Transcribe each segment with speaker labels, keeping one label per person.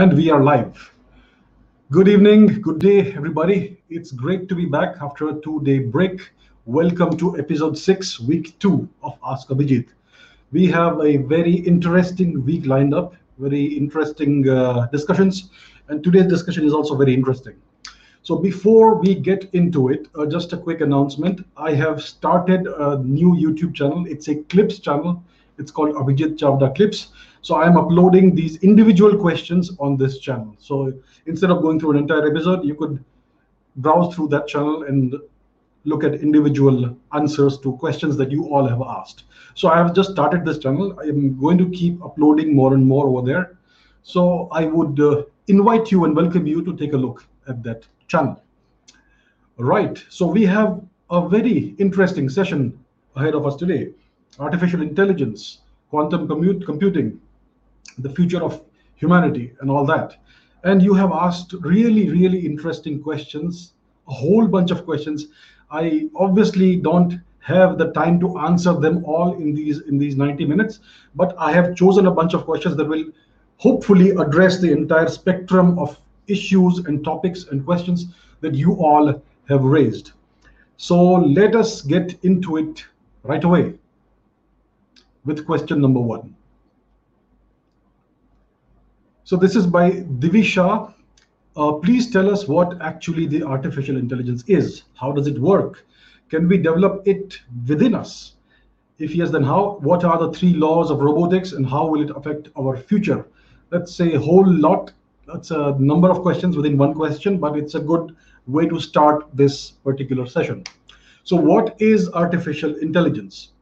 Speaker 1: And we are live. Good evening, good day, everybody. It's great to be back after a two day break. Welcome to episode six, week two of Ask Abhijit. We have a very interesting week lined up, very interesting uh, discussions, and today's discussion is also very interesting. So before we get into it, uh, just a quick announcement. I have started a new YouTube channel. It's a clips channel. It's called Abhijit Chavda Clips. So I'm uploading these individual questions on this channel. So instead of going through an entire episode, you could browse through that channel and look at individual answers to questions that you all have asked. So I have just started this channel. I am going to keep uploading more and more over there. So I would uh, invite you and welcome you to take a look at that channel. Right, so we have a very interesting session ahead of us today. Artificial intelligence, quantum computing, the future of humanity and all that. And you have asked really, really interesting questions, a whole bunch of questions. I obviously don't have the time to answer them all in these in these 90 minutes, but I have chosen a bunch of questions that will hopefully address the entire spectrum of issues and topics and questions that you all have raised. So let us get into it right away with question number one. So this is by Divisha. Uh, please tell us what actually the artificial intelligence is. How does it work? Can we develop it within us? If yes, then how? What are the three laws of robotics and how will it affect our future? That's a whole lot that's a number of questions within one question, but it's a good way to start this particular session. So what is artificial intelligence?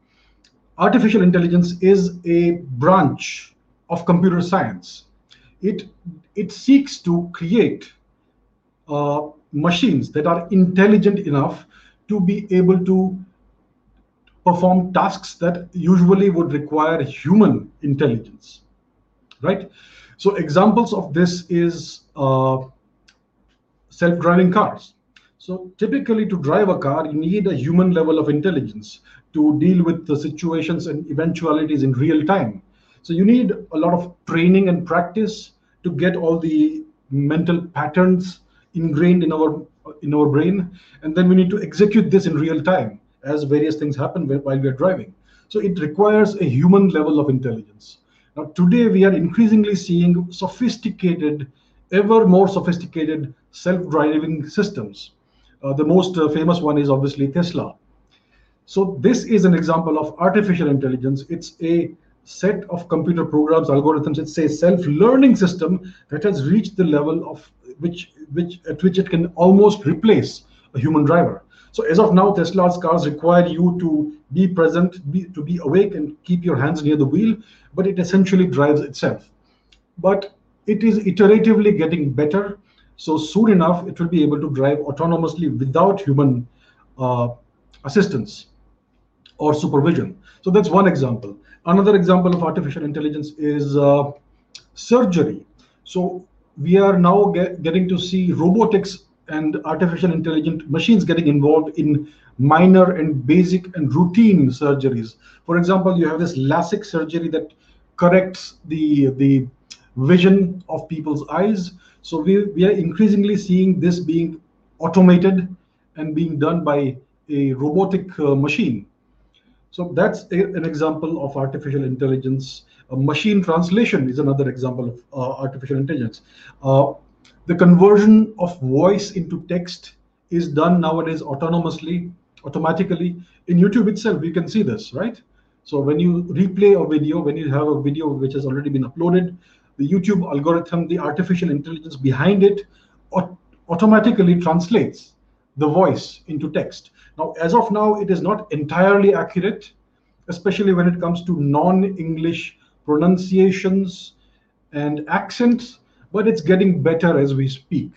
Speaker 1: Artificial intelligence is a branch of computer science. It, it seeks to create uh, machines that are intelligent enough to be able to perform tasks that usually would require human intelligence, right? So examples of this is uh, self-driving cars. So typically to drive a car, you need a human level of intelligence to deal with the situations and eventualities in real time. So you need a lot of training and practice to get all the mental patterns ingrained in our in our brain, and then we need to execute this in real time as various things happen while we are driving. So it requires a human level of intelligence. Now, today we are increasingly seeing sophisticated, ever more sophisticated self-driving systems. Uh, the most uh, famous one is obviously Tesla. So this is an example of artificial intelligence. It's a set of computer programs, algorithms. It's a self-learning system that has reached the level of which, which at which it can almost replace a human driver. So as of now, Tesla's cars require you to be present, be, to be awake and keep your hands near the wheel, but it essentially drives itself. But it is iteratively getting better. So soon enough, it will be able to drive autonomously without human uh, assistance or supervision. So that's one example. Another example of artificial intelligence is uh, surgery. So we are now get, getting to see robotics and artificial intelligent machines getting involved in minor and basic and routine surgeries. For example, you have this LASIK surgery that corrects the, the vision of people's eyes. So we, we are increasingly seeing this being automated and being done by a robotic uh, machine. So that's a, an example of artificial intelligence. Uh, machine translation is another example of uh, artificial intelligence. Uh, the conversion of voice into text is done nowadays autonomously, automatically. In YouTube itself, we can see this, right? So when you replay a video, when you have a video which has already been uploaded, the YouTube algorithm, the artificial intelligence behind it automatically translates the voice into text. Now, as of now, it is not entirely accurate, especially when it comes to non-English pronunciations and accents but it's getting better as we speak.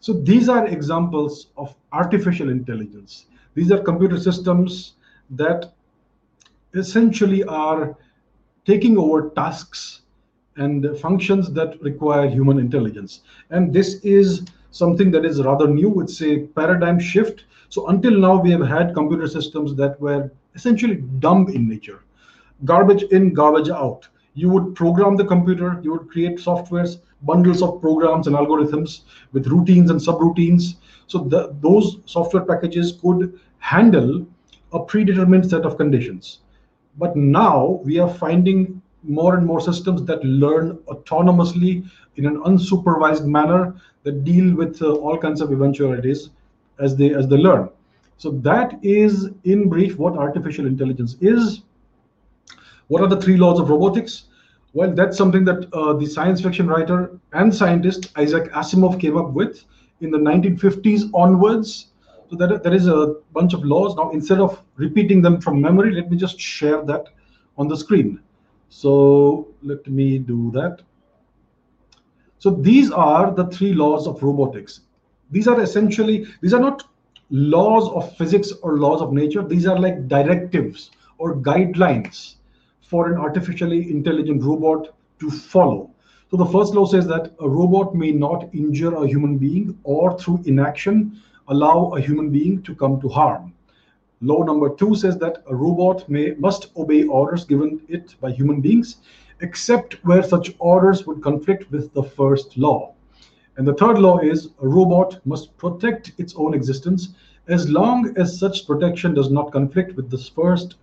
Speaker 1: So these are examples of artificial intelligence. These are computer systems that essentially are taking over tasks and functions that require human intelligence. And this is something that is rather new. It's a paradigm shift. So until now, we have had computer systems that were essentially dumb in nature. Garbage in, garbage out. You would program the computer, you would create softwares, bundles of programs and algorithms with routines and subroutines. So the, those software packages could handle a predetermined set of conditions. But now we are finding more and more systems that learn autonomously in an unsupervised manner that deal with uh, all kinds of eventualities as they as they learn. So that is in brief what artificial intelligence is. What are the three laws of robotics? Well, that's something that uh, the science fiction writer and scientist Isaac Asimov came up with in the 1950s onwards. So that there is a bunch of laws. Now, instead of repeating them from memory, let me just share that on the screen. So let me do that. So these are the three laws of robotics. These are essentially, these are not laws of physics or laws of nature. These are like directives or guidelines for an artificially intelligent robot to follow. So the first law says that a robot may not injure a human being or through inaction allow a human being to come to harm. Law number two says that a robot may must obey orders given it by human beings, except where such orders would conflict with the first law. And the third law is a robot must protect its own existence as long as such protection does not conflict with this first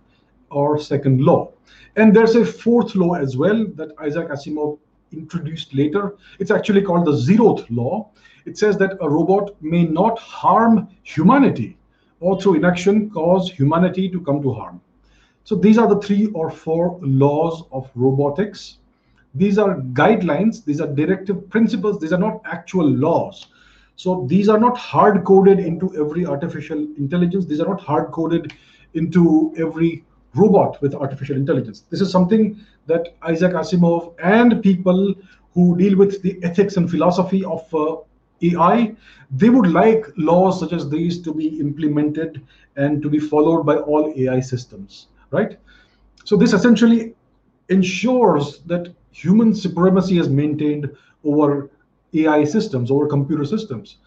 Speaker 1: or second law. And there's a fourth law as well that Isaac Asimov introduced later. It's actually called the zeroth law. It says that a robot may not harm humanity or through inaction cause humanity to come to harm. So these are the three or four laws of robotics. These are guidelines, these are directive principles, these are not actual laws. So these are not hard coded into every artificial intelligence, these are not hard coded into every robot with artificial intelligence. This is something that Isaac Asimov and people who deal with the ethics and philosophy of uh, AI, they would like laws such as these to be implemented and to be followed by all AI systems, right? So this essentially ensures that human supremacy is maintained over AI systems, over computer systems.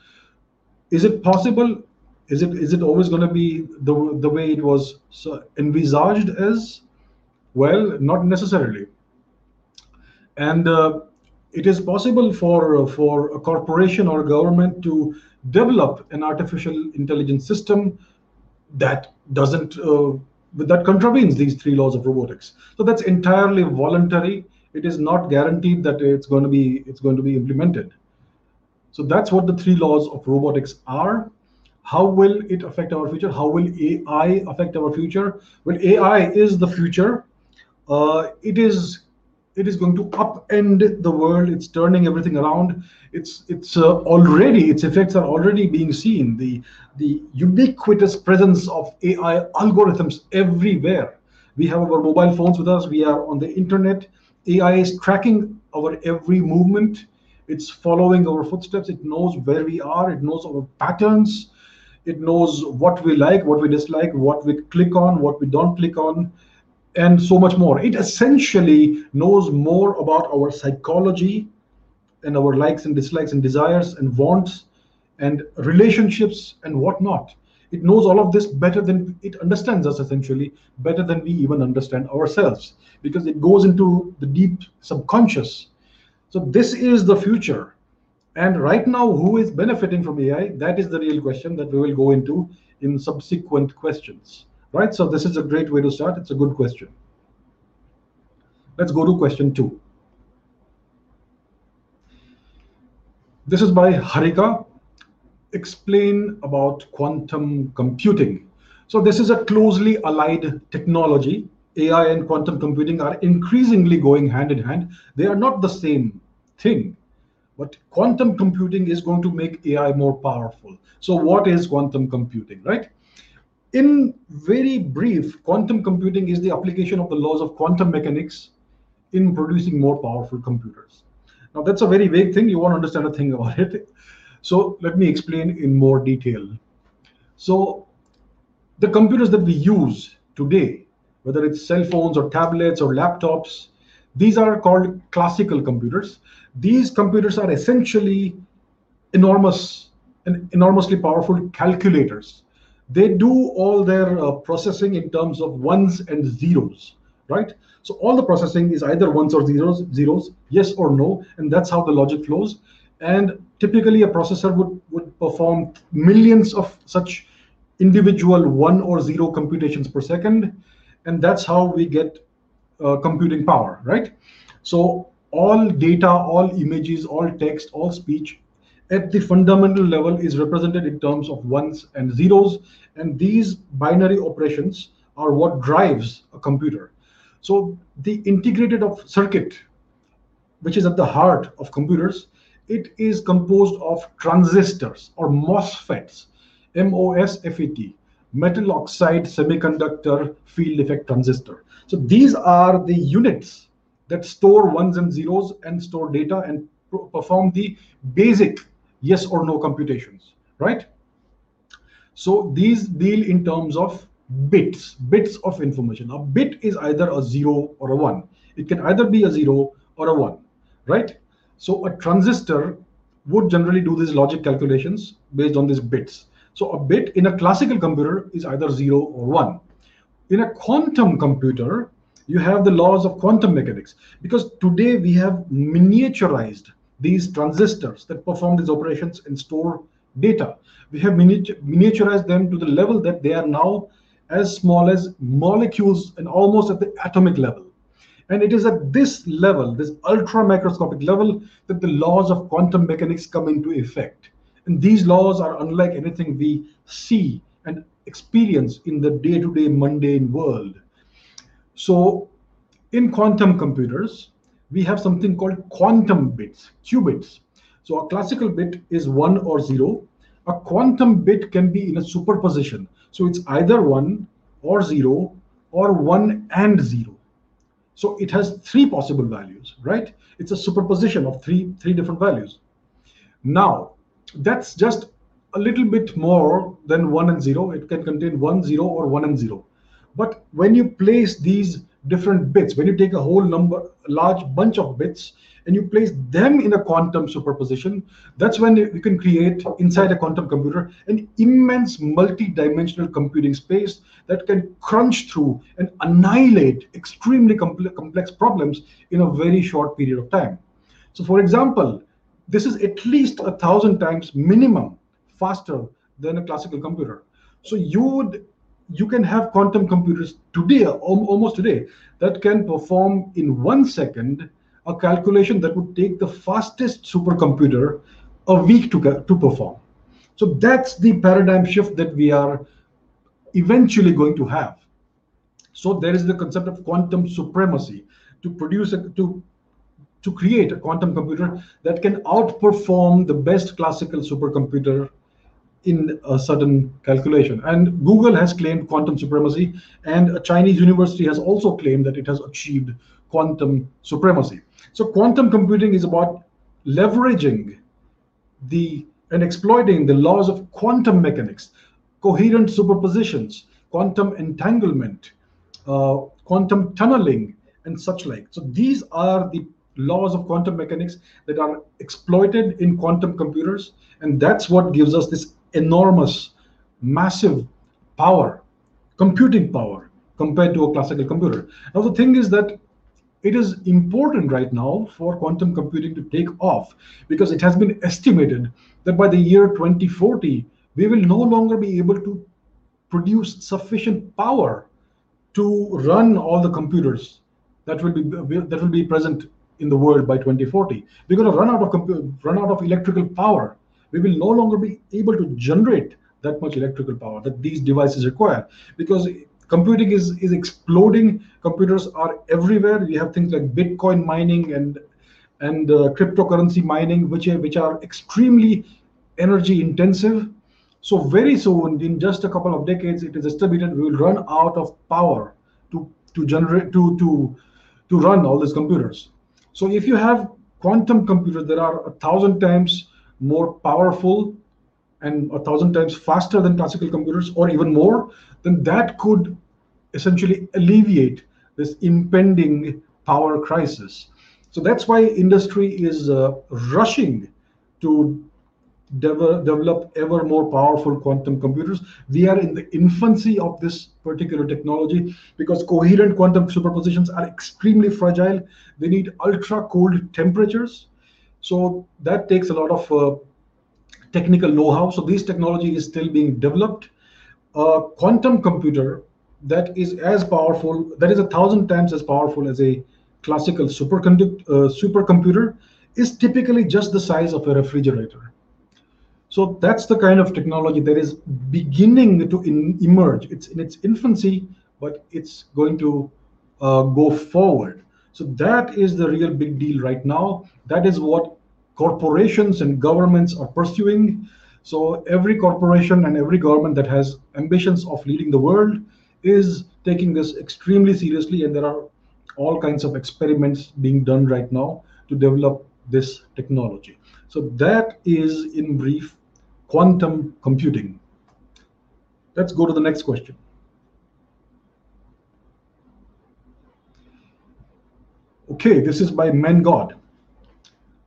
Speaker 1: Is it possible? Is it is it always going to be the the way it was envisaged as? Well, not necessarily. And uh, it is possible for for a corporation or a government to develop an artificial intelligence system that doesn't uh, that contravenes these three laws of robotics. So that's entirely voluntary. It is not guaranteed that it's going to be it's going to be implemented. So that's what the three laws of robotics are. How will it affect our future? How will AI affect our future? Well, AI is the future. Uh, it is it is going to upend the world. It's turning everything around. It's it's uh, already its effects are already being seen. The the ubiquitous presence of AI algorithms everywhere. We have our mobile phones with us. We are on the internet. AI is tracking our every movement. It's following our footsteps. It knows where we are. It knows our patterns. It knows what we like, what we dislike, what we click on, what we don't click on, and so much more. It essentially knows more about our psychology and our likes and dislikes and desires and wants and relationships and whatnot. It knows all of this better than it understands us essentially, better than we even understand ourselves, because it goes into the deep subconscious. So, this is the future. And right now, who is benefiting from AI? That is the real question that we will go into in subsequent questions. Right? So this is a great way to start. It's a good question. Let's go to question two. This is by Harika. Explain about quantum computing. So this is a closely allied technology. AI and quantum computing are increasingly going hand in hand. They are not the same thing. But quantum computing is going to make AI more powerful. So, what is quantum computing, right? In very brief, quantum computing is the application of the laws of quantum mechanics in producing more powerful computers. Now, that's a very vague thing. You want to understand a thing about it. So, let me explain in more detail. So, the computers that we use today, whether it's cell phones or tablets or laptops, these are called classical computers. These computers are essentially enormous and enormously powerful calculators. They do all their uh, processing in terms of ones and zeros, right? So all the processing is either ones or zeros, zeros, yes or no, and that's how the logic flows. And typically, a processor would would perform millions of such individual one or zero computations per second, and that's how we get uh, computing power, right? So all data, all images, all text, all speech at the fundamental level is represented in terms of ones and zeros and these binary operations are what drives a computer. So the integrated of circuit which is at the heart of computers it is composed of transistors or MOSFETs M-O-S-F-E-T metal oxide semiconductor field effect transistor. So these are the units that store ones and zeros and store data and perform the basic yes or no computations, right? So these deal in terms of bits, bits of information. A bit is either a zero or a one. It can either be a zero or a one, right? So a transistor would generally do these logic calculations based on these bits. So a bit in a classical computer is either zero or one. In a quantum computer, you have the laws of quantum mechanics because today we have miniaturized these transistors that perform these operations and store data. We have miniaturized them to the level that they are now as small as molecules and almost at the atomic level. And it is at this level, this ultra microscopic level, that the laws of quantum mechanics come into effect. And these laws are unlike anything we see and experience in the day to day mundane world. So, in quantum computers, we have something called quantum bits, qubits. So a classical bit is one or zero. A quantum bit can be in a superposition. So it's either one or zero or one and zero. So it has three possible values, right? It's a superposition of three, three different values. Now, that's just a little bit more than one and zero. It can contain one, zero, or one and zero. But when you place these different bits, when you take a whole number, large bunch of bits, and you place them in a quantum superposition, that's when you can create inside a quantum computer an immense multi-dimensional computing space that can crunch through and annihilate extremely complex problems in a very short period of time. So for example, this is at least a thousand times minimum faster than a classical computer. So you would you can have quantum computers today, almost today, that can perform in one second a calculation that would take the fastest supercomputer a week to, to perform. So that's the paradigm shift that we are eventually going to have. So there is the concept of quantum supremacy to produce a, to to create a quantum computer that can outperform the best classical supercomputer in a certain calculation. And Google has claimed quantum supremacy, and a Chinese university has also claimed that it has achieved quantum supremacy. So quantum computing is about leveraging the and exploiting the laws of quantum mechanics, coherent superpositions, quantum entanglement, uh, quantum tunneling, and such like. So these are the laws of quantum mechanics that are exploited in quantum computers, and that's what gives us this enormous, massive power, computing power compared to a classical computer. Now, the thing is that it is important right now for quantum computing to take off because it has been estimated that by the year 2040, we will no longer be able to produce sufficient power to run all the computers that will be that will be present in the world by 2040. We're going to run out of run out of electrical power we will no longer be able to generate that much electrical power that these devices require. Because computing is is exploding. Computers are everywhere. We have things like bitcoin mining and and uh, cryptocurrency mining which are, which are extremely energy intensive. So very soon in just a couple of decades it is estimated we will run out of power to to generate to to to run all these computers. So if you have quantum computers that are a thousand times more powerful and a thousand times faster than classical computers or even more, then that could essentially alleviate this impending power crisis. So that's why industry is uh, rushing to dev- develop ever more powerful quantum computers. We are in the infancy of this particular technology because coherent quantum superpositions are extremely fragile. They need ultra cold temperatures. So that takes a lot of uh, technical know-how. So this technology is still being developed. A quantum computer that is as powerful, that is a thousand times as powerful as a classical superconduct, uh, supercomputer, is typically just the size of a refrigerator. So that's the kind of technology that is beginning to in, emerge. It's in its infancy, but it's going to uh, go forward. So that is the real big deal right now. That is what corporations and governments are pursuing. So every corporation and every government that has ambitions of leading the world is taking this extremely seriously, and there are all kinds of experiments being done right now to develop this technology. So that is, in brief, quantum computing. Let's go to the next question. Okay, this is by Men God.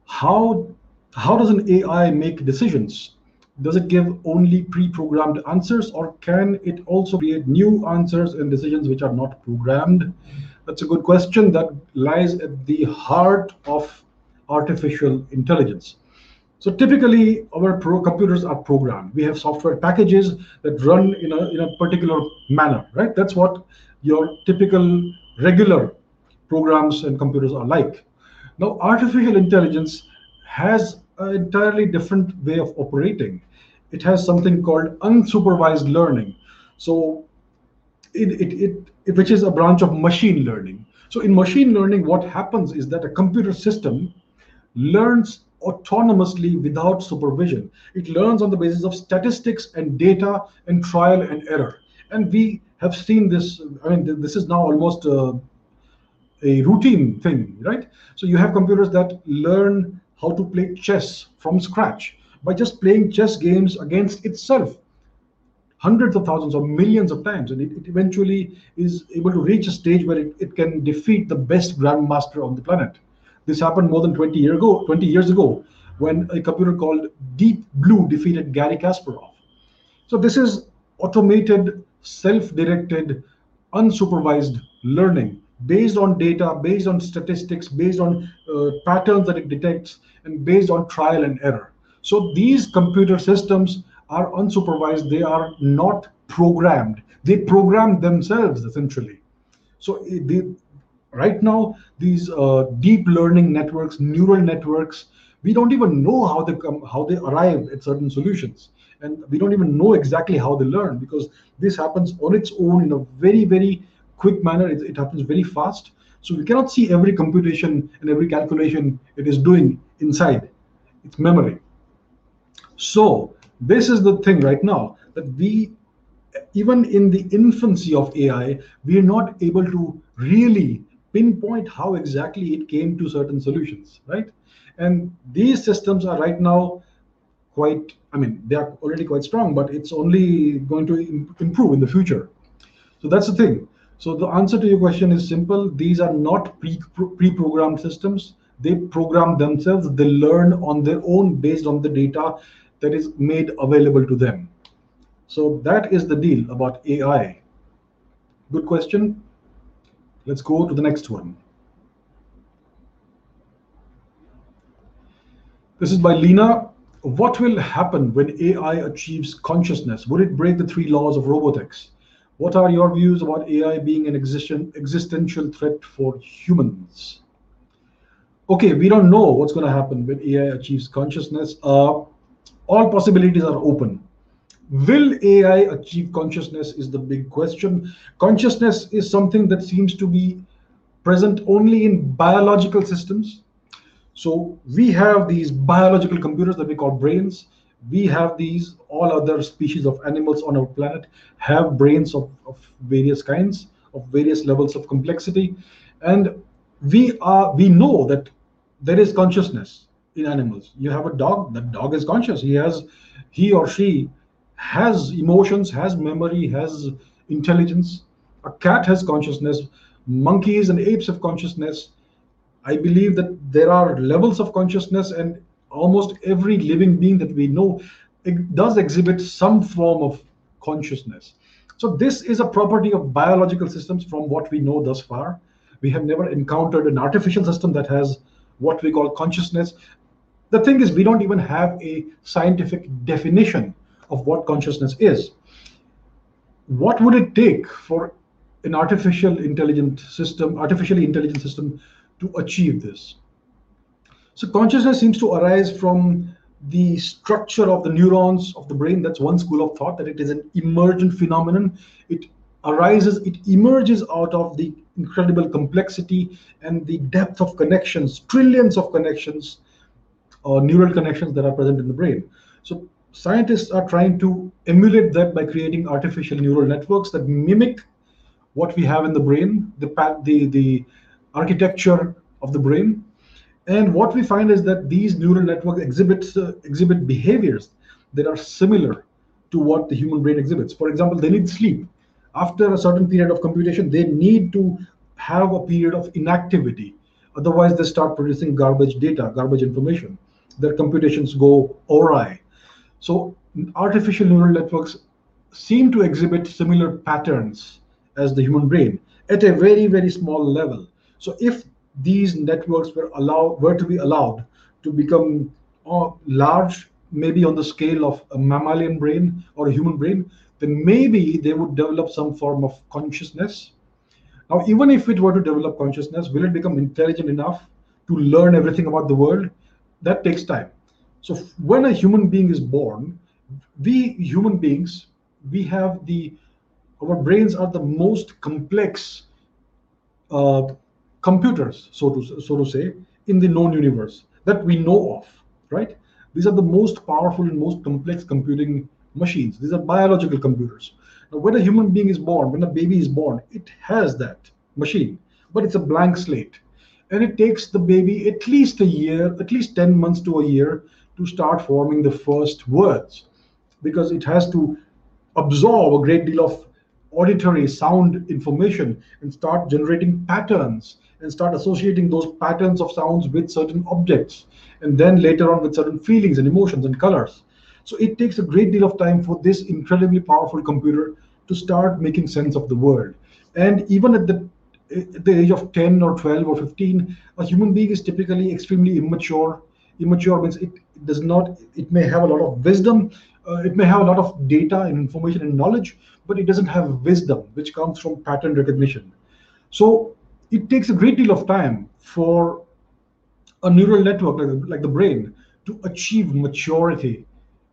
Speaker 1: How, how does an AI make decisions? Does it give only pre-programmed answers or can it also create new answers and decisions which are not programmed? That's a good question that lies at the heart of artificial intelligence. So typically, our pro computers are programmed. We have software packages that run in a, in a particular manner, right? That's what your typical regular programs and computers are like. Now, artificial intelligence has an entirely different way of operating. It has something called unsupervised learning. So, it, it, it, which is a branch of machine learning. So, in machine learning, what happens is that a computer system learns autonomously without supervision. It learns on the basis of statistics and data and trial and error. And we have seen this, I mean, this is now almost a, a routine thing, right? So you have computers that learn how to play chess from scratch by just playing chess games against itself hundreds of thousands or millions of times and it, it eventually is able to reach a stage where it, it can defeat the best grandmaster on the planet this happened more than 20 year ago, 20 years ago, when a computer called Deep Blue defeated Garry Kasparov. So this is automated, self-directed, unsupervised learning based on data, based on statistics, based on uh, patterns that it detects, and based on trial and error. So these computer systems are unsupervised. They are not programmed. They program themselves essentially. So they, right now these uh, deep learning networks neural networks we don't even know how they come how they arrive at certain solutions and we don't even know exactly how they learn because this happens on its own in a very very quick manner it, it happens very fast so we cannot see every computation and every calculation it is doing inside its memory so this is the thing right now that we even in the infancy of ai we are not able to really pinpoint how exactly it came to certain solutions, right? And these systems are right now quite, I mean, they are already quite strong, but it's only going to improve in the future. So that's the thing. So the answer to your question is simple. These are not pre-programmed systems. They program themselves. They learn on their own based on the data that is made available to them. So that is the deal about AI. Good question. Let's go to the next one. This is by Lena. What will happen when AI achieves consciousness? Would it break the three laws of robotics? What are your views about AI being an existential threat for humans? Okay, we don't know what's going to happen when AI achieves consciousness. Uh, all possibilities are open. Will AI achieve consciousness is the big question. Consciousness is something that seems to be present only in biological systems. So we have these biological computers that we call brains. We have these, all other species of animals on our planet have brains of, of various kinds, of various levels of complexity. And we are we know that there is consciousness in animals. You have a dog, that dog is conscious. He has he or she has emotions, has memory, has intelligence. A cat has consciousness. Monkeys and apes have consciousness. I believe that there are levels of consciousness, and almost every living being that we know does exhibit some form of consciousness. So this is a property of biological systems from what we know thus far. We have never encountered an artificial system that has what we call consciousness. The thing is, we don't even have a scientific definition of what consciousness is. What would it take for an artificial intelligent system, artificially intelligent system, to achieve this? So consciousness seems to arise from the structure of the neurons of the brain. That's one school of thought that it is an emergent phenomenon. It arises, it emerges out of the incredible complexity and the depth of connections, trillions of connections, or neural connections that are present in the brain. So scientists are trying to emulate that by creating artificial neural networks that mimic what we have in the brain, the the the architecture of the brain, and what we find is that these neural networks exhibit, uh, exhibit behaviors that are similar to what the human brain exhibits. For example, they need sleep. After a certain period of computation, they need to have a period of inactivity. Otherwise, they start producing garbage data, garbage information. Their computations go awry. So artificial neural networks seem to exhibit similar patterns as the human brain at a very, very small level. So if these networks were allowed were to be allowed to become uh, large, maybe on the scale of a mammalian brain or a human brain, then maybe they would develop some form of consciousness. Now, even if it were to develop consciousness, will it become intelligent enough to learn everything about the world? That takes time. So, when a human being is born, we human beings, we have the our brains are the most complex uh, computers, so to so to say, in the known universe that we know of, right? These are the most powerful and most complex computing machines. These are biological computers. Now, when a human being is born, when a baby is born, it has that machine, but it's a blank slate. And it takes the baby at least a year, at least 10 months to a year to start forming the first words because it has to absorb a great deal of auditory sound information and start generating patterns and start associating those patterns of sounds with certain objects and then later on with certain feelings and emotions and colors. So it takes a great deal of time for this incredibly powerful computer to start making sense of the world. And even at the at the age of 10 or 12 or 15 a human being is typically extremely immature. Immature means it does not it may have a lot of wisdom uh, it may have a lot of data and information and knowledge but it doesn't have wisdom which comes from pattern recognition so it takes a great deal of time for a neural network like, like the brain to achieve maturity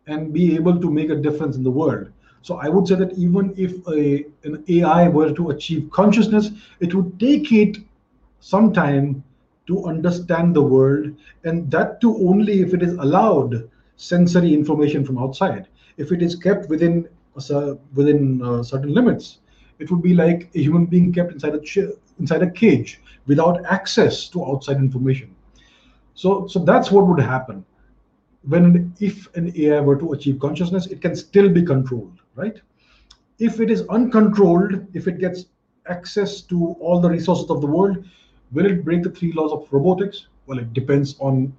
Speaker 1: and be able to make a difference in the world. So I would say that even if a, an AI were to achieve consciousness, it would take it some time to understand the world, and that too only if it is allowed sensory information from outside. If it is kept within within uh, certain limits, it would be like a human being kept inside a inside a cage without access to outside information. So, so that's what would happen when if an AI were to achieve consciousness, it can still be controlled, right? If it is uncontrolled, if it gets access to all the resources of the world, will it break the three laws of robotics? Well, it depends on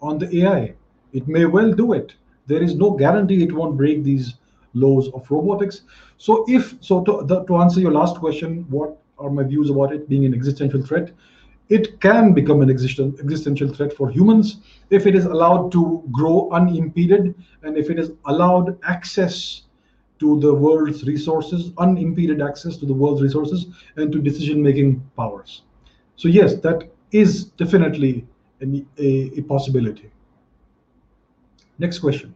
Speaker 1: on the AI. It may well do it. There is no guarantee it won't break these laws of robotics. So if so, to, the, to answer your last question, what are my views about it being an existential threat? It can become an existential threat for humans if it is allowed to grow unimpeded and if it is allowed access to the world's resources, unimpeded access to the world's resources and to decision-making powers. So yes, that is definitely a, a, a possibility. Next question.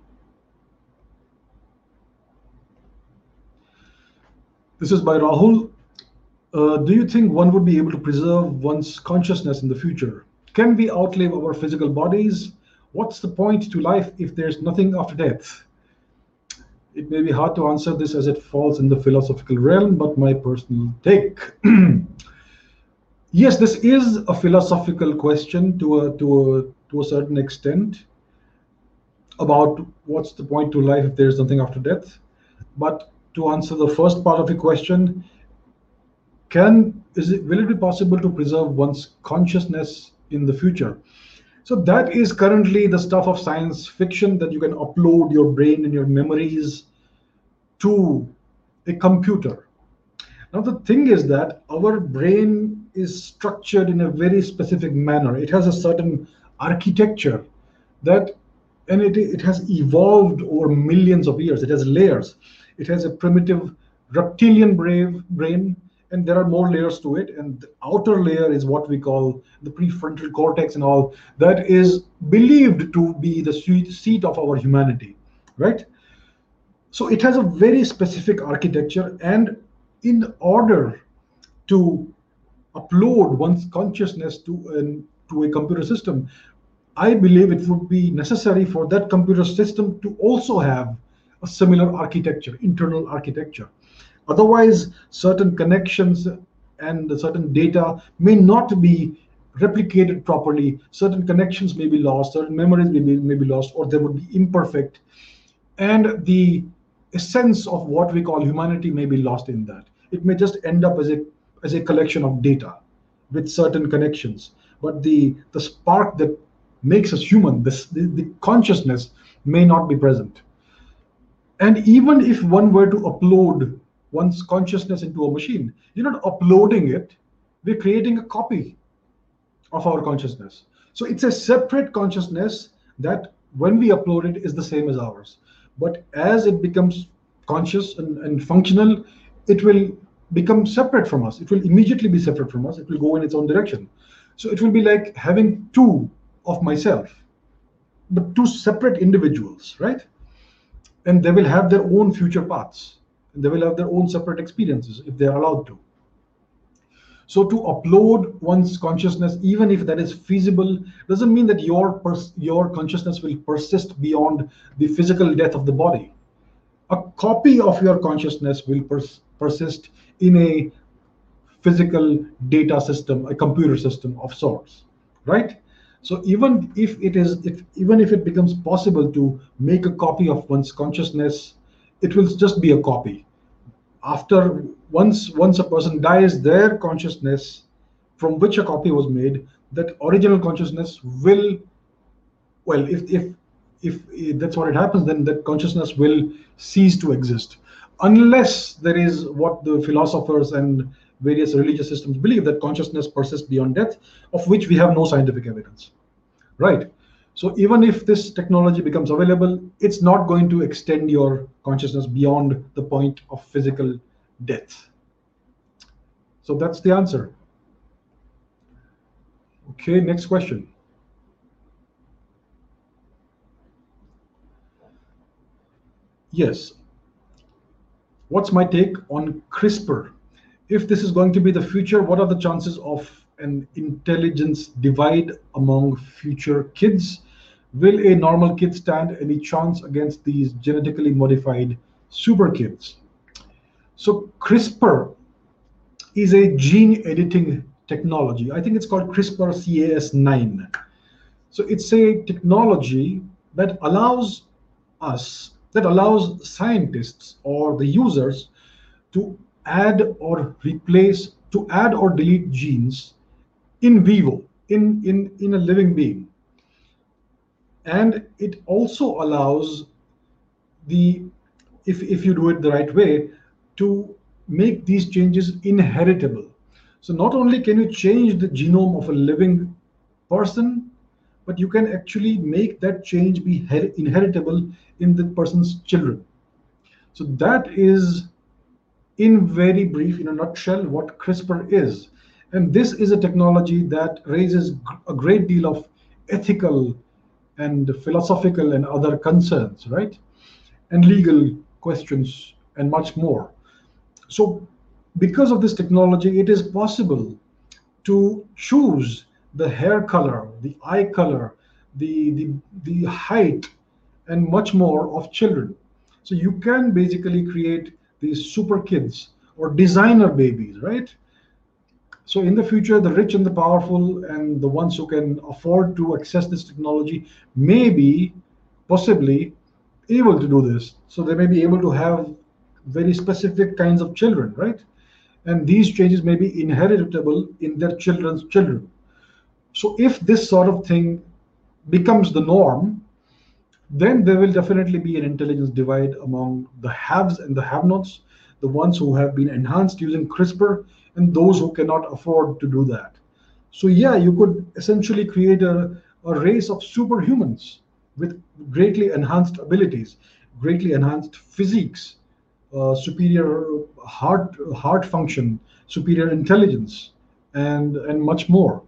Speaker 1: This is by Rahul. Uh, do you think one would be able to preserve one's consciousness in the future? Can we outlive our physical bodies? What's the point to life if there's nothing after death? It may be hard to answer this as it falls in the philosophical realm, but my personal take. yes, this is a philosophical question to a, to a, to a certain extent about what's the point to life if there's nothing after death. But to answer the first part of your question, can is it will it be possible to preserve one's consciousness in the future? So that is currently the stuff of science fiction that you can upload your brain and your memories to a computer. Now the thing is that our brain is structured in a very specific manner. It has a certain architecture that and it, it has evolved over millions of years. It has layers. It has a primitive reptilian brain, and there are more layers to it. And the outer layer is what we call the prefrontal cortex and all that is believed to be the seat of our humanity, right? So it has a very specific architecture, and in order to upload one's consciousness to an to a computer system, I believe it would be necessary for that computer system to also have a similar architecture, internal architecture. Otherwise, certain connections and certain data may not be replicated properly. Certain connections may be lost, certain memories may be, may be lost, or they would be imperfect. And the essence of what we call humanity may be lost in that. It may just end up as a as a collection of data with certain connections. But the the spark that makes us human, this, the, the consciousness may not be present. And even if one were to upload one's consciousness into a machine, you're not uploading it, we're creating a copy of our consciousness. So it's a separate consciousness that when we upload it is the same as ours. But as it becomes conscious and, and functional, it will become separate from us. It will immediately be separate from us. It will go in its own direction. So it will be like having two of myself, but two separate individuals, right? And they will have their own future paths. And they will have their own separate experiences if they're allowed to. So to upload one's consciousness, even if that is feasible, doesn't mean that your your consciousness will persist beyond the physical death of the body. A copy of your consciousness will pers persist in a physical data system, a computer system of sorts, right? So even if it is, if, even if it becomes possible to make a copy of one's consciousness, it will just be a copy. After once once a person dies, their consciousness from which a copy was made, that original consciousness will, well, if if if, if that's what it happens, then that consciousness will cease to exist, unless there is what the philosophers and various religious systems believe that consciousness persists beyond death, of which we have no scientific evidence, right? So even if this technology becomes available, it's not going to extend your consciousness beyond the point of physical death. So that's the answer. Okay, next question. Yes. What's my take on CRISPR if this is going to be the future, what are the chances of an intelligence divide among future kids? Will a normal kid stand any chance against these genetically modified super kids? So CRISPR is a gene editing technology. I think it's called CRISPR Cas9. So it's a technology that allows us, that allows scientists or the users to add or replace, to add or delete genes in vivo, in, in, in a living being. And it also allows the, if, if you do it the right way, to make these changes inheritable. So not only can you change the genome of a living person, but you can actually make that change be inheritable in the person's children. So that is in very brief, in a nutshell, what CRISPR is. And this is a technology that raises a great deal of ethical and philosophical and other concerns, right? And legal questions and much more. So, because of this technology, it is possible to choose the hair color, the eye color, the, the, the height, and much more of children. So, you can basically create these super kids or designer babies, right? So in the future, the rich and the powerful and the ones who can afford to access this technology may be possibly able to do this. So they may be able to have very specific kinds of children, right? And these changes may be inheritable in their children's children. So if this sort of thing becomes the norm, then there will definitely be an intelligence divide among the haves and the have-nots, the ones who have been enhanced using CRISPR and those who cannot afford to do that. So yeah, you could essentially create a, a race of superhumans with greatly enhanced abilities, greatly enhanced physiques, uh, superior heart heart function, superior intelligence, and and much more.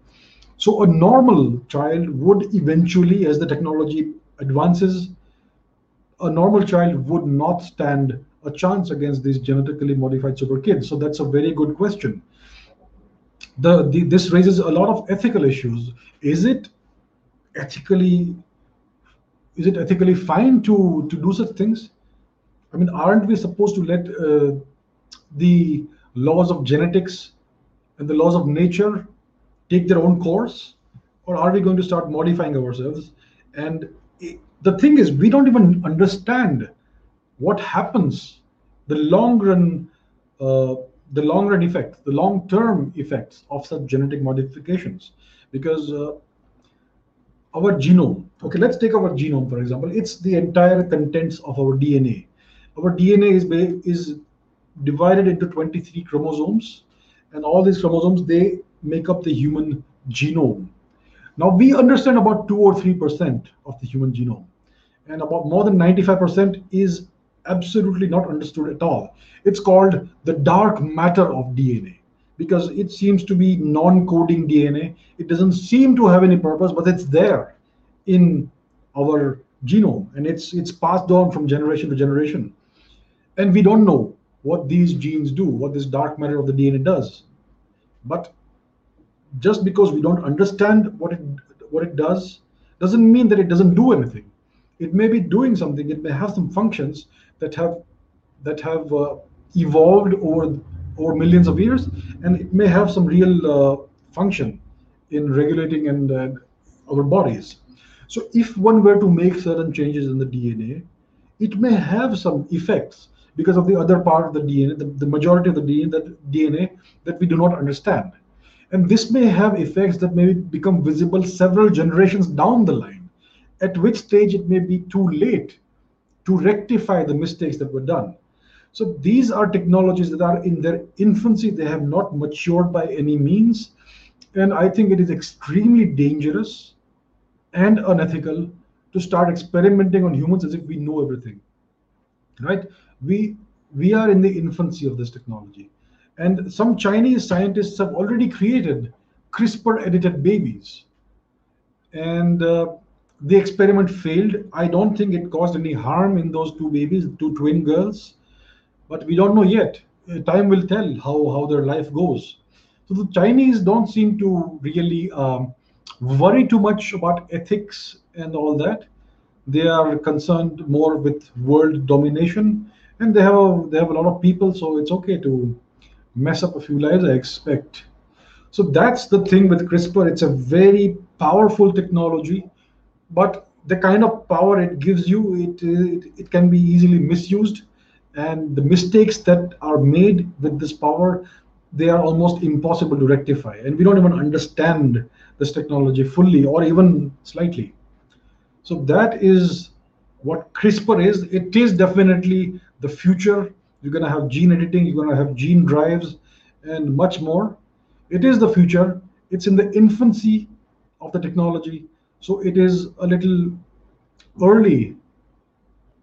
Speaker 1: So a normal child would eventually, as the technology advances, a normal child would not stand a chance against these genetically modified super kids. So that's a very good question. The, the this raises a lot of ethical issues. Is it ethically is it ethically fine to to do such things? I mean, aren't we supposed to let uh, the laws of genetics and the laws of nature take their own course, or are we going to start modifying ourselves? And the thing is, we don't even understand what happens, the long run, uh, the long run effects, the long term effects of such genetic modifications, because. Uh, our genome okay let's take our genome for example. It's the entire contents of our dna our dna is is divided into 23 chromosomes and all these chromosomes they make up the human genome. Now we understand about 2 or 3 percent of the human genome and about more than 95 percent is absolutely not understood at all it's called the dark matter of dna because it seems to be non-coding DNA. It doesn't seem to have any purpose, but it's there in our genome and it's it's passed on from generation to generation. And we don't know what these genes do, what this dark matter of the DNA does. But just because we don't understand what it what it does doesn't mean that it doesn't do anything. It may be doing something. It may have some functions that have that have uh, evolved over over millions of years, and it may have some real uh, function in regulating and uh, our bodies. So if one were to make certain changes in the DNA, it may have some effects because of the other part of the DNA, the, the majority of the DNA that, DNA that we do not understand. And this may have effects that may become visible several generations down the line, at which stage it may be too late to rectify the mistakes that were done. So these are technologies that are in their infancy. They have not matured by any means. And I think it is extremely dangerous and unethical to start experimenting on humans as if we know everything. Right? We we are in the infancy of this technology. And some Chinese scientists have already created CRISPR edited babies. And uh, the experiment failed. I don't think it caused any harm in those two babies, two twin girls but we don't know yet. Uh, time will tell how, how their life goes. So the Chinese don't seem to really um, worry too much about ethics and all that. They are concerned more with world domination, and they have a, they have a lot of people, so it's okay to mess up a few lives. I expect. So that's the thing with CRISPR. It's a very powerful technology, but the kind of power it gives you, it, it, it can be easily misused. And the mistakes that are made with this power they are almost impossible to rectify. And we don't even understand this technology fully or even slightly. So that is what crispr is. It is definitely the future. You're going to have gene editing you're going to have gene drives and much more. It is the future. It's in the infancy of the technology so it is a little early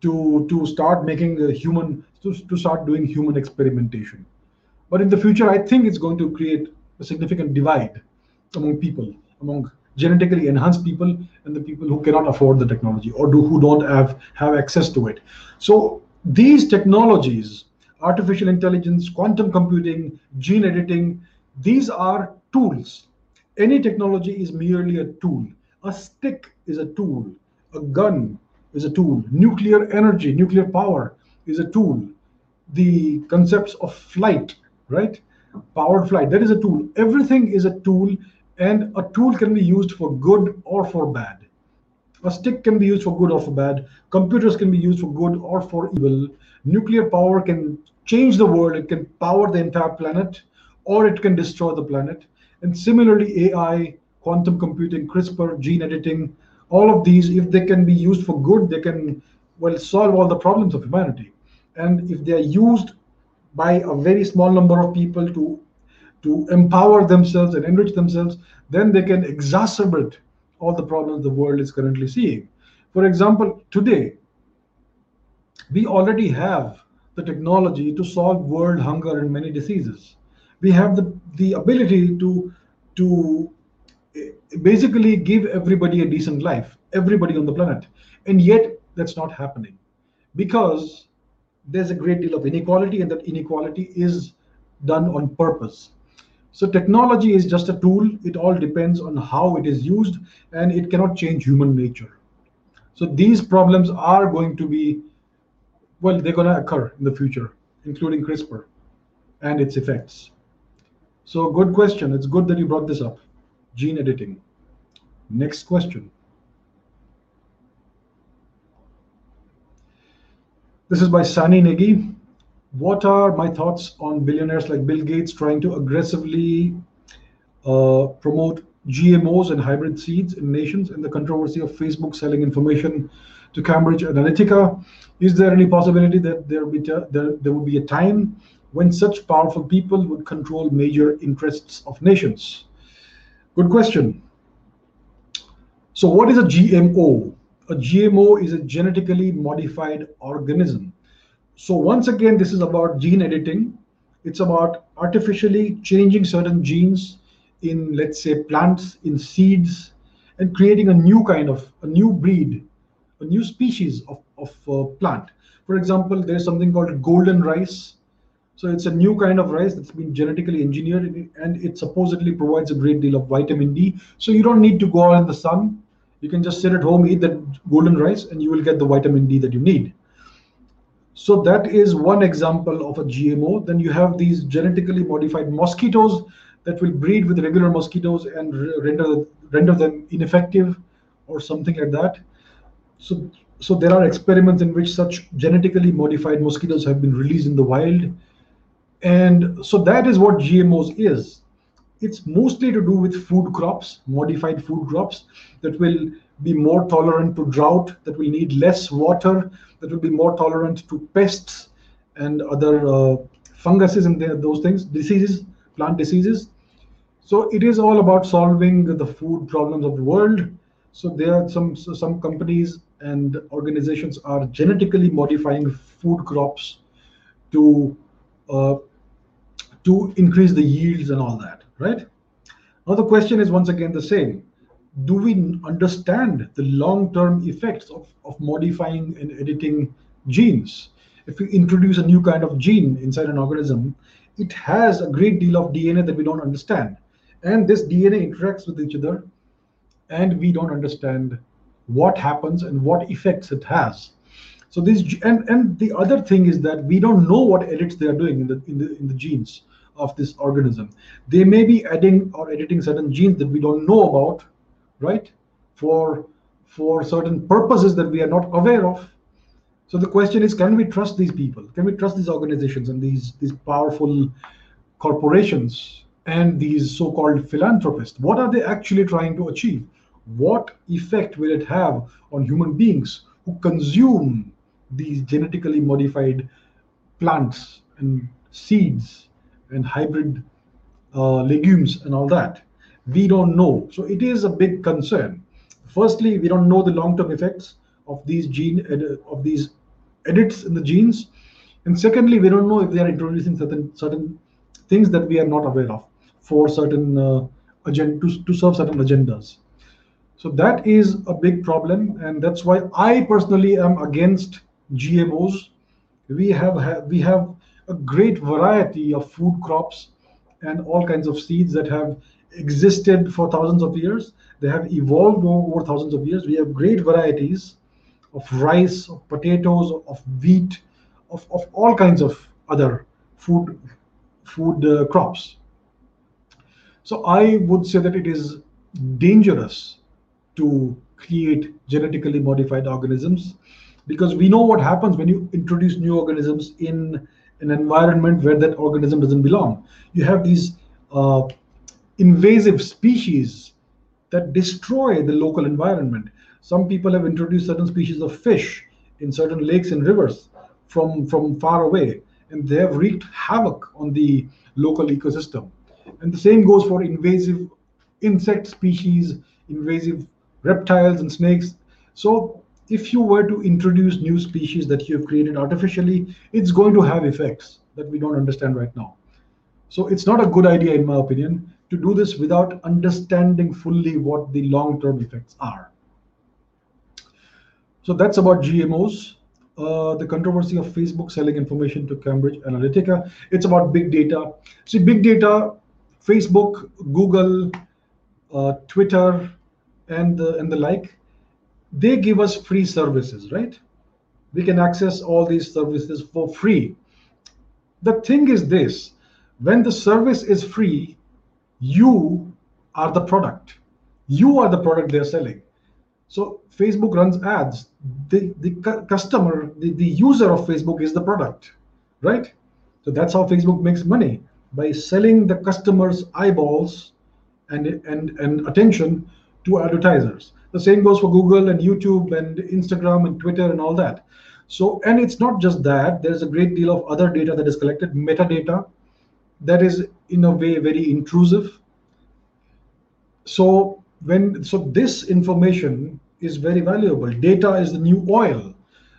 Speaker 1: to to start making a human to, to start doing human experimentation. But in the future i think it's going to create a significant divide among people among genetically enhanced people and the people who cannot afford the technology or do who don't have have access to it. So these technologies artificial intelligence quantum computing gene editing these are tools. Any technology is merely a tool a stick is a tool a gun is a tool. Nuclear energy, nuclear power is a tool. The concepts of flight, right? Powered flight, that is a tool. Everything is a tool, and a tool can be used for good or for bad. A stick can be used for good or for bad. Computers can be used for good or for evil. Nuclear power can change the world, it can power the entire planet, or it can destroy the planet. And similarly, AI, quantum computing, CRISPR, gene editing, all of these, if they can be used for good, they can well solve all the problems of humanity. And if they are used by a very small number of people to to empower themselves and enrich themselves, then they can exacerbate all the problems the world is currently seeing. For example, today, we already have the technology to solve world hunger and many diseases. We have the, the ability to, to basically give everybody a decent life, everybody on the planet. And yet, that's not happening because there's a great deal of inequality, and that inequality is done on purpose. So technology is just a tool. It all depends on how it is used, and it cannot change human nature. So these problems are going to be, well, they're going to occur in the future, including CRISPR and its effects. So good question. It's good that you brought this up. Gene editing. Next question. This is by Sani Negi what are my thoughts on billionaires like Bill Gates trying to aggressively uh, promote GMOs and hybrid seeds in nations and the controversy of Facebook selling information to Cambridge Analytica? Is there any possibility that there, be there, there would be a time when such powerful people would control major interests of nations? Good question. So, what is a GMO? A GMO is a genetically modified organism so once again, this is about gene editing. It's about artificially changing certain genes in, let's say, plants, in seeds, and creating a new kind of, a new breed, a new species of, of uh, plant. For example, there's something called golden rice. So it's a new kind of rice that's been genetically engineered and it supposedly provides a great deal of vitamin D. So you don't need to go out in the sun. You can just sit at home, eat that golden rice, and you will get the vitamin D that you need. So that is one example of a GMO. Then you have these genetically modified mosquitoes that will breed with regular mosquitoes and render render them ineffective or something like that. So so there are experiments in which such genetically modified mosquitoes have been released in the wild. And so that is what GMOs is. It's mostly to do with food crops, modified food crops that will be more tolerant to drought, that will need less water, that will be more tolerant to pests and other uh, funguses and those things, diseases, plant diseases. So it is all about solving the food problems of the world. So there are some some companies and organizations are genetically modifying food crops to uh, to increase the yields and all that, right? Now the question is once again the same do we understand the long-term effects of, of modifying and editing genes? If we introduce a new kind of gene inside an organism, it has a great deal of DNA that we don't understand. And this DNA interacts with each other, and we don't understand what happens and what effects it has. So this and and the other thing is that we don't know what edits they are doing in the in the in the genes of this organism. They may be adding or editing certain genes that we don't know about, right? For for certain purposes that we are not aware of. So the question is, can we trust these people? Can we trust these organizations and these these powerful corporations and these so-called philanthropists? What are they actually trying to achieve? What effect will it have on human beings who consume these genetically modified plants and seeds and hybrid uh, legumes and all that? we don't know. So it is a big concern. Firstly, we don't know the long-term effects of these gene of these edits in the genes, and secondly, we don't know if they are introducing certain certain things that we are not aware of for certain uh, agenda to, to serve certain agendas. So that is a big problem, and that's why I personally am against GMOs. We have, have we have a great variety of food crops and all kinds of seeds that have existed for thousands of years. They have evolved over thousands of years. We have great varieties of rice, of potatoes, of wheat, of, of all kinds of other food food uh, crops. So I would say that it is dangerous to create genetically modified organisms because we know what happens when you introduce new organisms in an environment where that organism doesn't belong. You have these uh, invasive species that destroy the local environment. Some people have introduced certain species of fish in certain lakes and rivers from, from far away, and they have wreaked havoc on the local ecosystem. And the same goes for invasive insect species, invasive reptiles and snakes. So if you were to introduce new species that you have created artificially, it's going to have effects that we don't understand right now. So it's not a good idea, in my opinion, to do this without understanding fully what the long-term effects are. So that's about GMOs. Uh, the controversy of Facebook selling information to Cambridge Analytica. It's about big data. See, big data, Facebook, Google, uh, Twitter, and the, and the like, they give us free services, right? We can access all these services for free. The thing is this, when the service is free, you are the product. You are the product they're selling. So Facebook runs ads. The, the cu- customer, the, the user of Facebook is the product, right? So that's how Facebook makes money by selling the customer's eyeballs and, and, and attention to advertisers. The same goes for Google and YouTube and Instagram and Twitter and all that. So, and it's not just that, there's a great deal of other data that is collected, metadata, that is in a way very intrusive. So, when so this information is very valuable. Data is the new oil.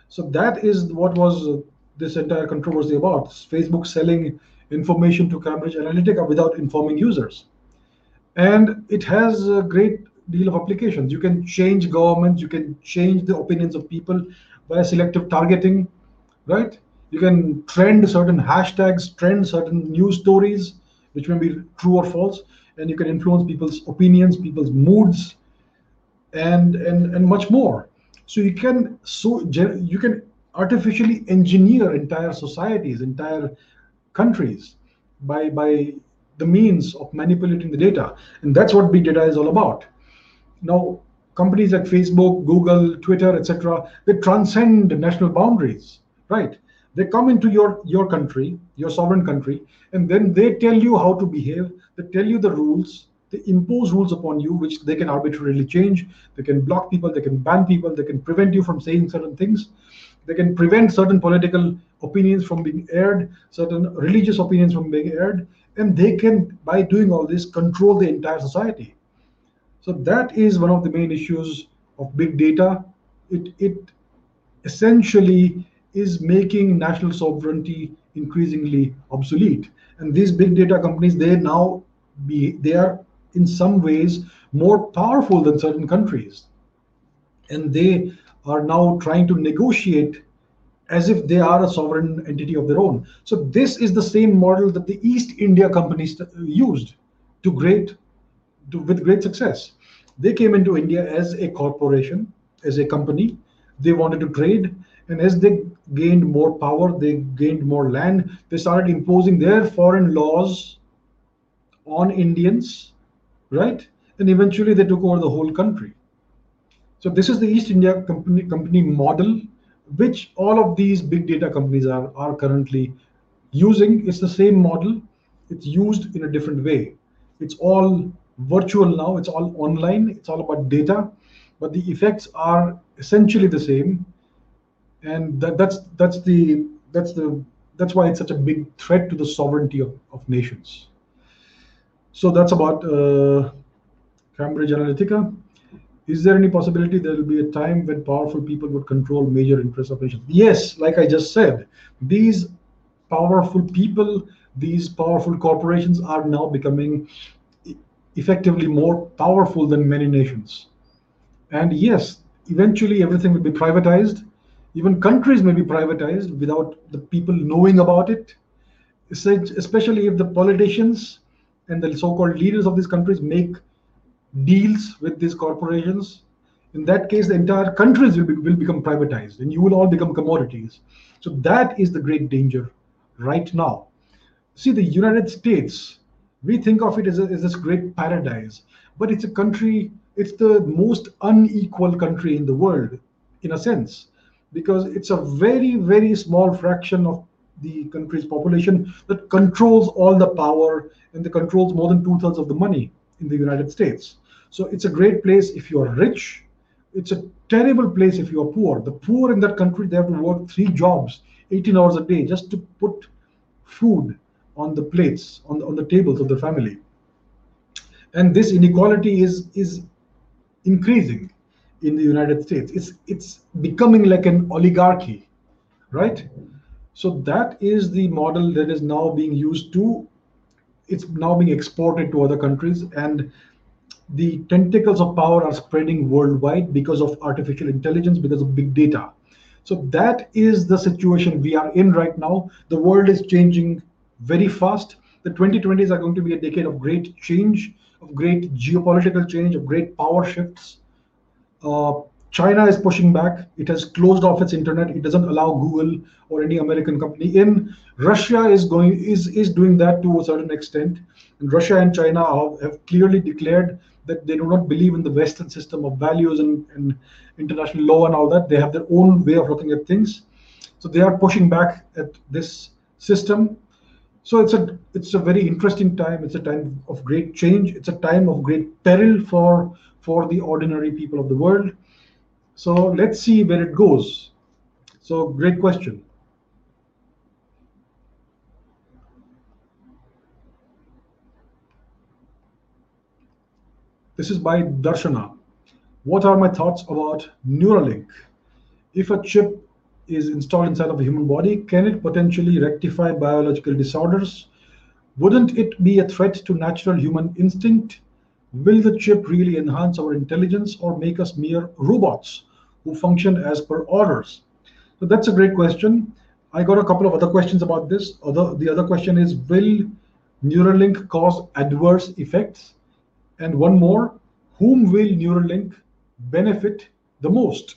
Speaker 1: So that is what was uh, this entire controversy about. Facebook selling information to Cambridge Analytica without informing users. And it has a great deal of applications. You can change governments, you can change the opinions of people by selective targeting, right? You can trend certain hashtags, trend certain news stories, which may be true or false, and you can influence people's opinions, people's moods, and and and much more. So you can so you can artificially engineer entire societies, entire countries by by the means of manipulating the data, and that's what big data is all about. Now, companies like Facebook, Google, Twitter, etc., they transcend national boundaries, right? They come into your your country, your sovereign country, and then they tell you how to behave. They tell you the rules, they impose rules upon you which they can arbitrarily change they can block people they can ban people they can prevent you from saying certain things they can prevent certain political opinions from being aired certain religious opinions from being aired and they can by doing all this control the entire society so that is one of the main issues of big data it it essentially is making national sovereignty increasingly obsolete and these big data companies they now be they are in some ways more powerful than certain countries. And they are now trying to negotiate as if they are a sovereign entity of their own. So this is the same model that the East India companies uh, used to great to, with great success. They came into India as a corporation, as a company. They wanted to trade, and as they gained more power, they gained more land. They started imposing their foreign laws on Indians right? And eventually they took over the whole country. So this is the East India company, company model, which all of these big data companies are, are currently using. It's the same model. It's used in a different way. It's all virtual now. It's all online. It's all about data, but the effects are essentially the same. And that, that's that's the that's the that's why it's such a big threat to the sovereignty of, of nations. So that's about uh, Cambridge Analytica. Is there any possibility there will be a time when powerful people would control major interests of nations? Yes, like I just said, these powerful people, these powerful corporations are now becoming effectively more powerful than many nations. And yes, eventually everything will be privatized. Even countries may be privatized without the people knowing about it, especially if the politicians and the so-called leaders of these countries make deals with these corporations, in that case, the entire countries will, be, will become privatized and you will all become commodities. So that is the great danger right now. See, the United States, we think of it as, a, as this great paradise, but it's a country, it's the most unequal country in the world, in a sense, because it's a very, very small fraction of the country's population that controls all the power and that controls more than two thirds of the money in the United States. So it's a great place if you're rich, it's a terrible place if you are poor. The poor in that country, they have to work three jobs, 18 hours a day, just to put food on the plates, on the, on the tables of the family. And this inequality is, is increasing in the United States. It's, it's becoming like an oligarchy, right? So that is the model that is now being used to, it's now being exported to other countries. And the tentacles of power are spreading worldwide because of artificial intelligence, because of big data. So that is the situation we are in right now. The world is changing very fast. The 2020s are going to be a decade of great change, of great geopolitical change, of great power shifts. Uh, China is pushing back. It has closed off its internet. It doesn't allow Google or any American company in. Russia is going is is doing that to a certain extent. And Russia and China have, have clearly declared that they do not believe in the Western system of values and, and international law and all that. They have their own way of looking at things. So they are pushing back at this system. So it's a it's a very interesting time. It's a time of great change. It's a time of great peril for for the ordinary people of the world. So let's see where it goes. So great question. This is by Darshana. What are my thoughts about Neuralink? If a chip is installed inside of a human body, can it potentially rectify biological disorders? Wouldn't it be a threat to natural human instinct? Will the chip really enhance our intelligence or make us mere robots who function as per orders? So that's a great question. I got a couple of other questions about this. Other, the other question is Will Neuralink cause adverse effects? And one more, whom will Neuralink benefit the most?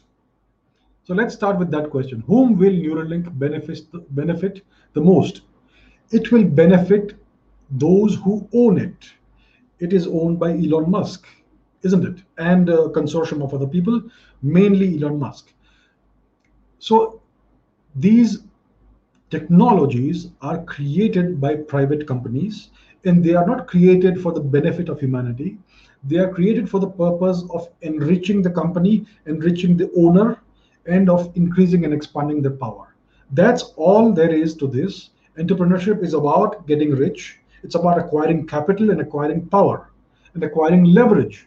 Speaker 1: So let's start with that question. Whom will Neuralink benefit, benefit the most? It will benefit those who own it. It is owned by Elon Musk, isn't it? And a consortium of other people, mainly Elon Musk. So these technologies are created by private companies and they are not created for the benefit of humanity. They are created for the purpose of enriching the company, enriching the owner, and of increasing and expanding their power. That's all there is to this. Entrepreneurship is about getting rich, it's about acquiring capital and acquiring power and acquiring leverage.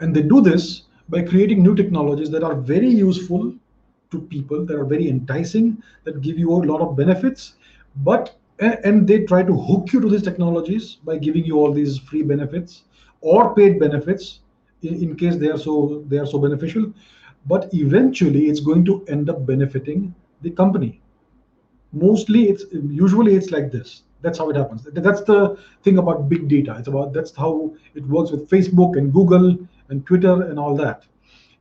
Speaker 1: And they do this by creating new technologies that are very useful to people, that are very enticing, that give you a lot of benefits, but and they try to hook you to these technologies by giving you all these free benefits or paid benefits in, in, case they are so they are so beneficial but eventually it's going to end up benefiting the company. Mostly it's usually it's like this. That's how it happens. That's the thing about big data. It's about that's how it works with facebook and google and twitter and all that.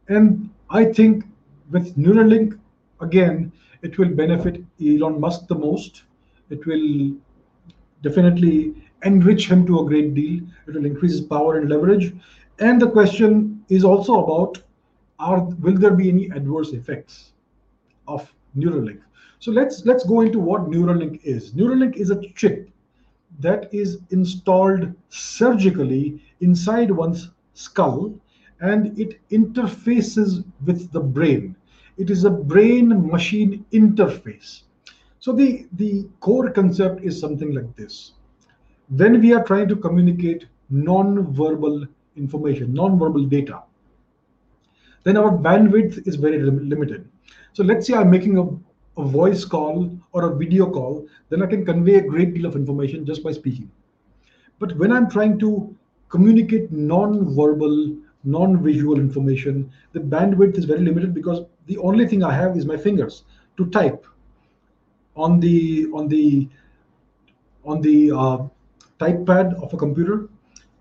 Speaker 1: And i think with neuralink again it will benefit elon musk the most. It will definitely enrich him to a great deal. It will increase his power and leverage. And the question is also about are will there be any adverse effects of Neuralink? So let's let's go into what Neuralink is. Neuralink is a chip that is installed surgically inside one's skull and it interfaces with the brain. It is a brain machine interface. So the, the core concept is something like this. When we are trying to communicate non-verbal information, non-verbal data, then our bandwidth is very limited. So let's say I'm making a, a voice call or a video call, then I can convey a great deal of information just by speaking. But when I'm trying to communicate non-verbal, non-visual information, the bandwidth is very limited because the only thing I have is my fingers to type on the on the on the uh, type pad of a computer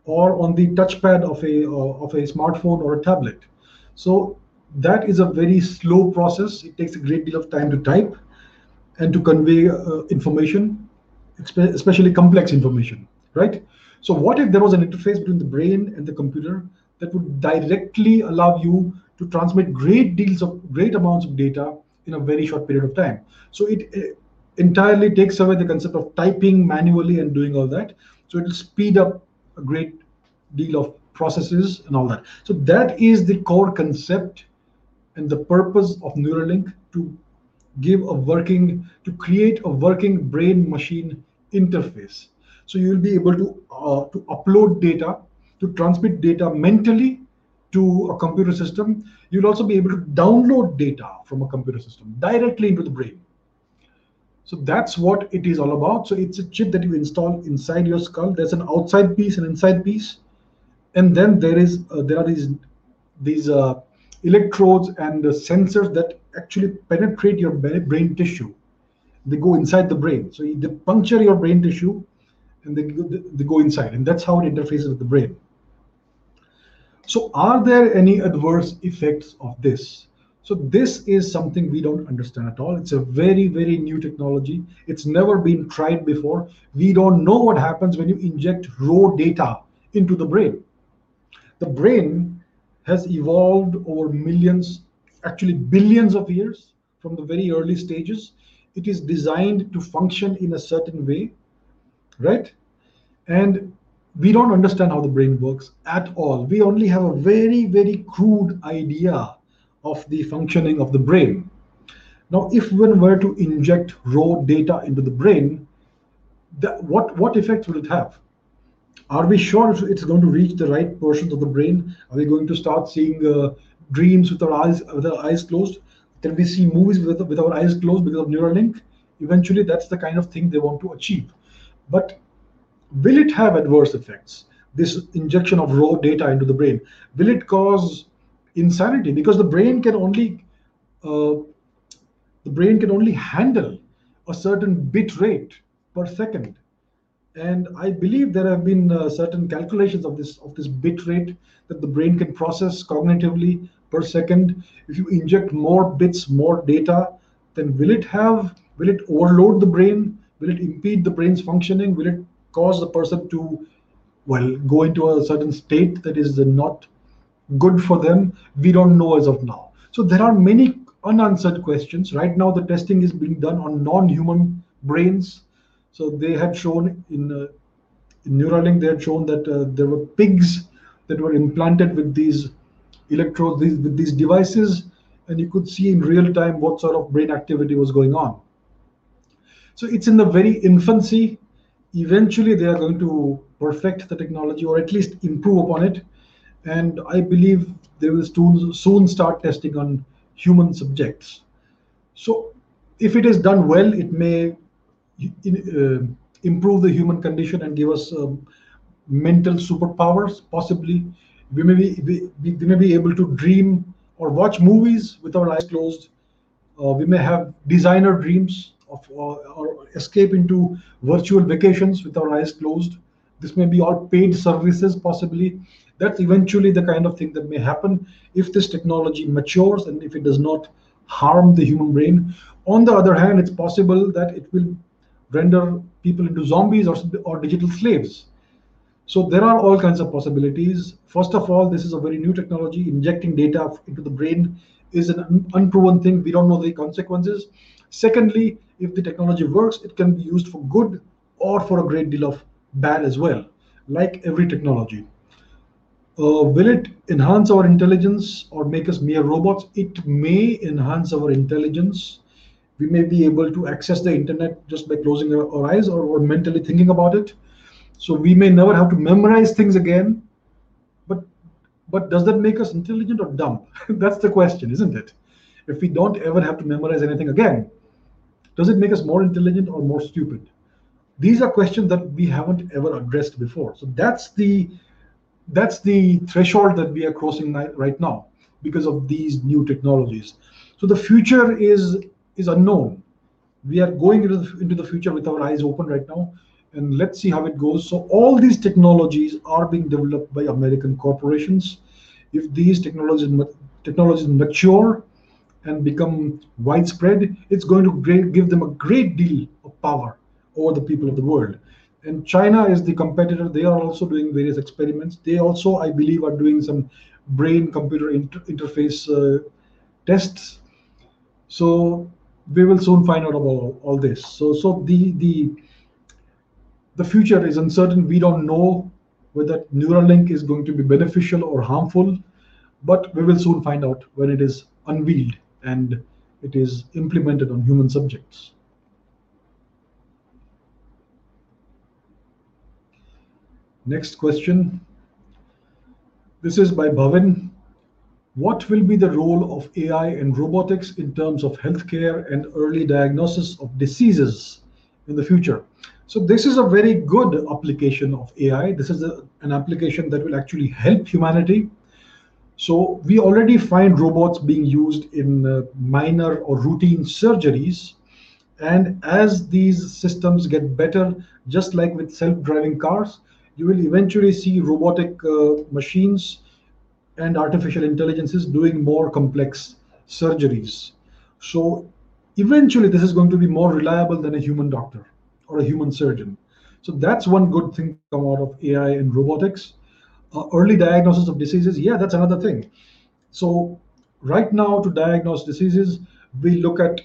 Speaker 1: or on the touchpad of a uh, of a smartphone or a tablet. So that is a very slow process. It takes a great deal of time to type and to convey uh, information, especially complex information, right? So what if there was an interface between the brain and the computer that would directly allow you to transmit great deals of great amounts of data in a very short period of time? So it entirely takes away the concept of typing manually and doing all that. So it will speed up a great deal of processes and all that. So that is the core concept and the purpose of Neuralink to give a working, to create a working brain machine interface. So you will be able to, uh, to upload data, to transmit data mentally to a computer system. You'll also be able to download data from a computer system directly into the brain. So that's what it is all about. So it's a chip that you install inside your skull. There's an outside piece, an inside piece, and then there is uh, there are these these uh, electrodes and sensors that actually penetrate your brain tissue. They go inside the brain. So they puncture your brain tissue, and they they go inside, and that's how it interfaces with the brain. So are there any adverse effects of this? So this is something we don't understand at all. It's a very, very new technology. It's never been tried before. We don't know what happens when you inject raw data into the brain. The brain has evolved over millions, actually billions of years from the very early stages. It is designed to function in a certain way, right? And we don't understand how the brain works at all. We only have a very, very crude idea of the functioning of the brain. Now, if one were to inject raw data into the brain, that, what, what effect would it have? Are we sure it's going to reach the right portions of the brain? Are we going to start seeing uh, dreams with our eyes with our eyes closed? Can we see movies with, with our eyes closed because of Neuralink? Eventually, that's the kind of thing they want to achieve. But will it have adverse effects? This injection of raw data into the brain will it cause insanity because the brain can only uh, the brain can only handle a certain bit rate per second and i believe there have been uh, certain calculations of this of this bit rate that the brain can process cognitively per second if you inject more bits more data then will it have will it overload the brain will it impede the brain's functioning will it cause the person to well go into a certain state that is not good for them? We don't know as of now. So there are many unanswered questions. Right now, the testing is being done on non-human brains. So they had shown in, uh, in Neuralink, they had shown that uh, there were pigs that were implanted with these electrodes, these, with these devices, and you could see in real time what sort of brain activity was going on. So it's in the very infancy. Eventually, they are going to perfect the technology or at least improve upon it and I believe they will soon, soon start testing on human subjects. So if it is done well, it may improve the human condition and give us um, mental superpowers. Possibly, we may be we, we, may be able to dream or watch movies with our eyes closed. Uh, we may have designer dreams of uh, or escape into virtual vacations with our eyes closed. This may be all paid services, possibly. That's eventually the kind of thing that may happen if this technology matures and if it does not harm the human brain. On the other hand, it's possible that it will render people into zombies or, or digital slaves. So there are all kinds of possibilities. First of all, this is a very new technology. Injecting data into the brain is an unproven thing. We don't know the consequences. Secondly, if the technology works, it can be used for good or for a great deal of bad as well, like every technology. Uh, will it enhance our intelligence or make us mere robots? It may enhance our intelligence. We may be able to access the internet just by closing our, eyes or, or mentally thinking about it. So we may never have to memorize things again. But but does that make us intelligent or dumb? That's the question, isn't it? If we don't ever have to memorize anything again, does it make us more intelligent or more stupid? these are questions that we haven't ever addressed before so that's the that's the threshold that we are crossing right now because of these new technologies so the future is is unknown we are going into the, into the future with our eyes open right now and let's see how it goes so all these technologies are being developed by american corporations if these technologies technologies mature and become widespread it's going to give them a great deal of power over the people of the world. And China is the competitor. They are also doing various experiments. They also, I believe, are doing some brain-computer inter interface uh, tests. So we will soon find out about all this. So, so the the the future is uncertain. We don't know whether Neuralink is going to be beneficial or harmful, but we will soon find out when it is unveiled and it is implemented on human subjects. Next question. This is by Bhavin. What will be the role of AI and robotics in terms of healthcare and early diagnosis of diseases in the future? So this is a very good application of AI. This is a, an application that will actually help humanity. So we already find robots being used in uh, minor or routine surgeries. And as these systems get better, just like with self-driving cars, you will eventually see robotic uh, machines and artificial intelligence is doing more complex surgeries. So eventually this is going to be more reliable than a human doctor or a human surgeon. So that's one good thing come out of AI and robotics. Uh, early diagnosis of diseases, yeah, that's another thing. So right now to diagnose diseases, we look at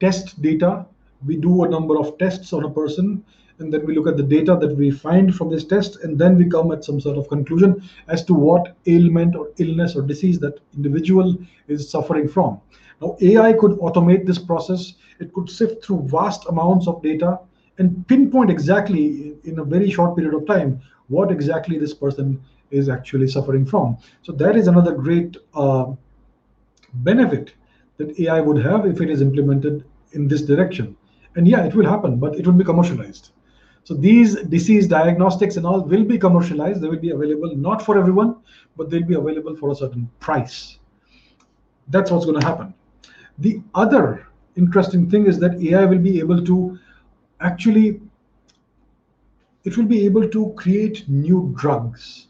Speaker 1: test data. We do a number of tests on a person and then we look at the data that we find from this test, and then we come at some sort of conclusion as to what ailment or illness or disease that individual is suffering from. Now, AI could automate this process. It could sift through vast amounts of data and pinpoint exactly in a very short period of time what exactly this person is actually suffering from. So that is another great uh, benefit that AI would have if it is implemented in this direction. And yeah, it will happen, but it will be commercialized. So these disease diagnostics and all will be commercialized. They will be available not for everyone, but they'll be available for a certain price. That's what's going to happen. The other interesting thing is that AI will be able to actually it will be able to create new drugs.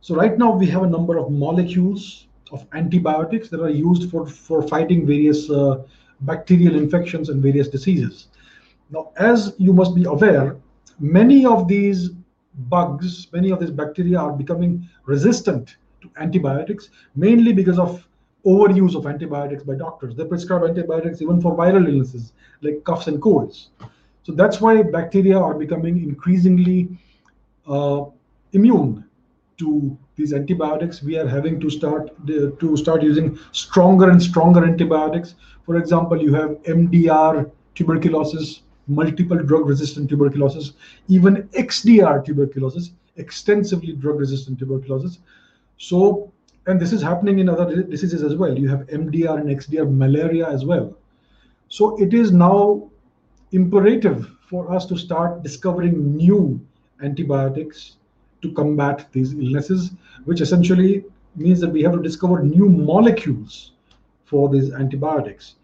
Speaker 1: So right now we have a number of molecules of antibiotics that are used for, for fighting various uh, bacterial infections and various diseases. Now, as you must be aware, many of these bugs, many of these bacteria are becoming resistant to antibiotics, mainly because of overuse of antibiotics by doctors. They prescribe antibiotics even for viral illnesses like coughs and colds. So that's why bacteria are becoming increasingly uh, immune to these antibiotics. We are having to start to start using stronger and stronger antibiotics. For example, you have MDR tuberculosis, multiple drug resistant tuberculosis, even XDR tuberculosis, extensively drug resistant tuberculosis. So, and this is happening in other diseases as well. You have MDR and XDR malaria as well. So it is now imperative for us to start discovering new antibiotics to combat these illnesses, which essentially means that we have to discover new molecules for these antibiotics.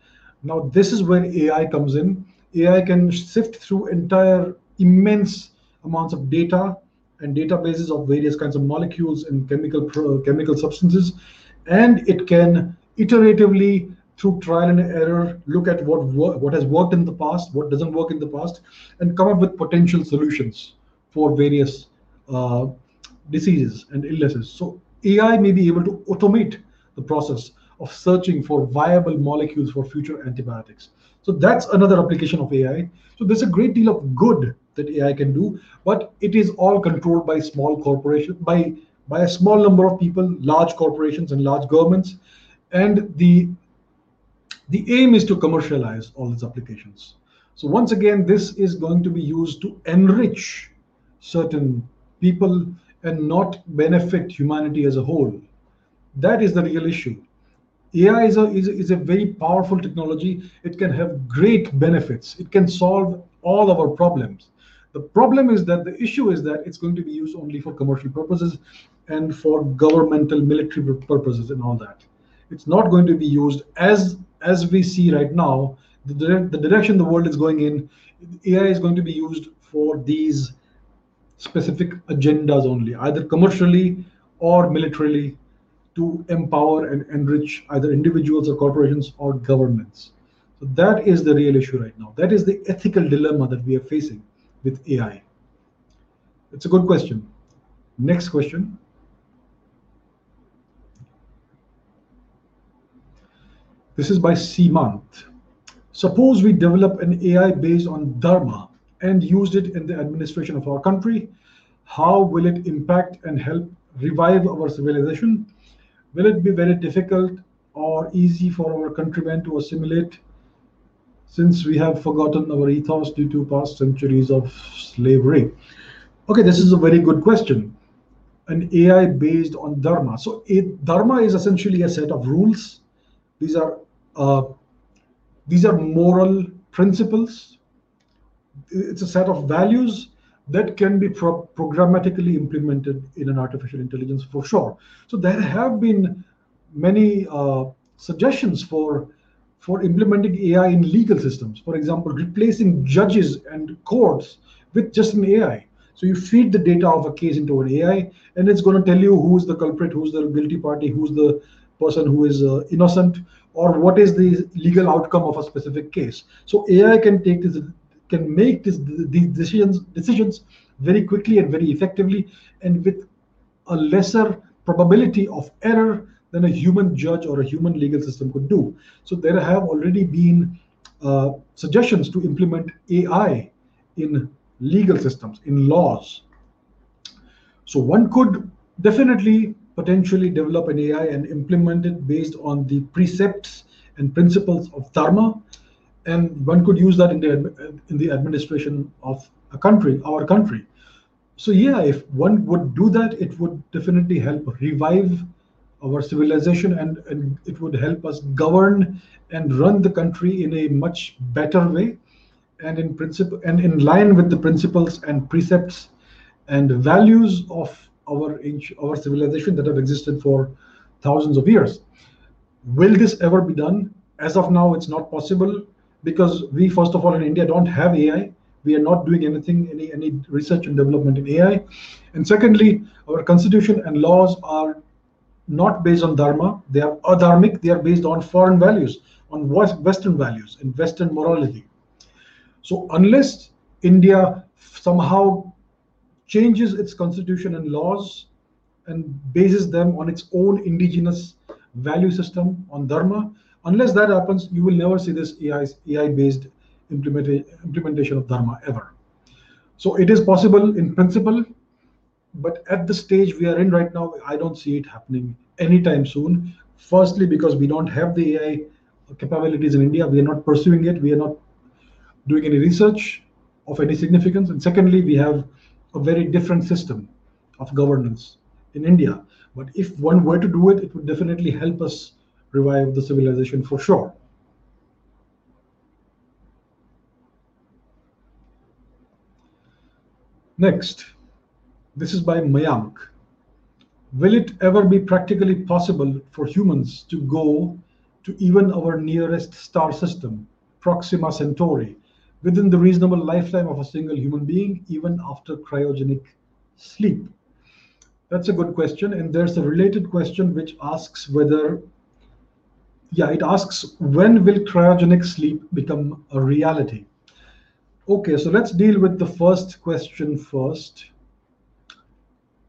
Speaker 1: Now, this is where AI comes in. AI can sift through entire immense amounts of data and databases of various kinds of molecules and chemical chemical substances, and it can iteratively through trial and error, look at what what has worked in the past, what doesn't work in the past, and come up with potential solutions for various uh, diseases and illnesses. So AI may be able to automate the process of searching for viable molecules for future antibiotics. So that's another application of AI. So there's a great deal of good that AI can do, but it is all controlled by small corporations, by by a small number of people, large corporations and large governments, and the the aim is to commercialize all these applications. So once again, this is going to be used to enrich certain people and not benefit humanity as a whole. That is the real issue. AI is a, is, a, is a very powerful technology. It can have great benefits. It can solve all our problems. The problem is that the issue is that it's going to be used only for commercial purposes and for governmental military purposes and all that. It's not going to be used as as we see right now, the, the direction the world is going in, AI is going to be used for these specific agendas only, either commercially or militarily, to empower and enrich either individuals or corporations or governments. So that is the real issue right now. That is the ethical dilemma that we are facing with AI. It's a good question. Next question. This is by Seemant. Suppose we develop an AI based on Dharma and used it in the administration of our country. How will it impact and help revive our civilization? Will it be very difficult or easy for our countrymen to assimilate since we have forgotten our ethos due to past centuries of slavery? Okay, this is a very good question. An AI based on Dharma. So, it, Dharma is essentially a set of rules. These are uh, these are moral principles. It's a set of values that can be pro programmatically implemented in an artificial intelligence for sure. So there have been many uh, suggestions for for implementing AI in legal systems. For example, replacing judges and courts with just an AI. So you feed the data of a case into an AI, and it's going to tell you who's the culprit, who's the guilty party, who's the person who is uh, innocent, or what is the legal outcome of a specific case. So AI can take this, can make this, these decisions decisions very quickly and very effectively, and with a lesser probability of error than a human judge or a human legal system could do. So there have already been uh, suggestions to implement AI in legal systems, in laws. So one could definitely potentially develop an AI and implement it based on the precepts and principles of Dharma. And one could use that in the, in the administration of a country, our country. So yeah, if one would do that, it would definitely help revive our civilization and, and it would help us govern and run the country in a much better way and in principle and in line with the principles and precepts and values of our our civilization that have existed for thousands of years. Will this ever be done? As of now, it's not possible because we, first of all, in India, don't have AI. We are not doing anything, any any research and development in AI. And secondly, our constitution and laws are not based on dharma. They are adharmic. They are based on foreign values, on Western values and Western morality. So unless India somehow changes its constitution and laws and bases them on its own indigenous value system on dharma unless that happens you will never see this ai ai based implementation of dharma ever. So it is possible in principle but at the stage we are in right now i don't see it happening anytime soon. Firstly because we don't have the ai capabilities in india we are not pursuing it we are not doing any research of any significance. And secondly we have a very different system of governance in India. But if one were to do it, it would definitely help us revive the civilization for sure. Next, this is by Mayank. Will it ever be practically possible for humans to go to even our nearest star system, Proxima Centauri, within the reasonable lifetime of a single human being, even after cryogenic sleep? That's a good question. And there's a related question which asks whether, yeah, it asks when will cryogenic sleep become a reality? Okay, so let's deal with the first question first.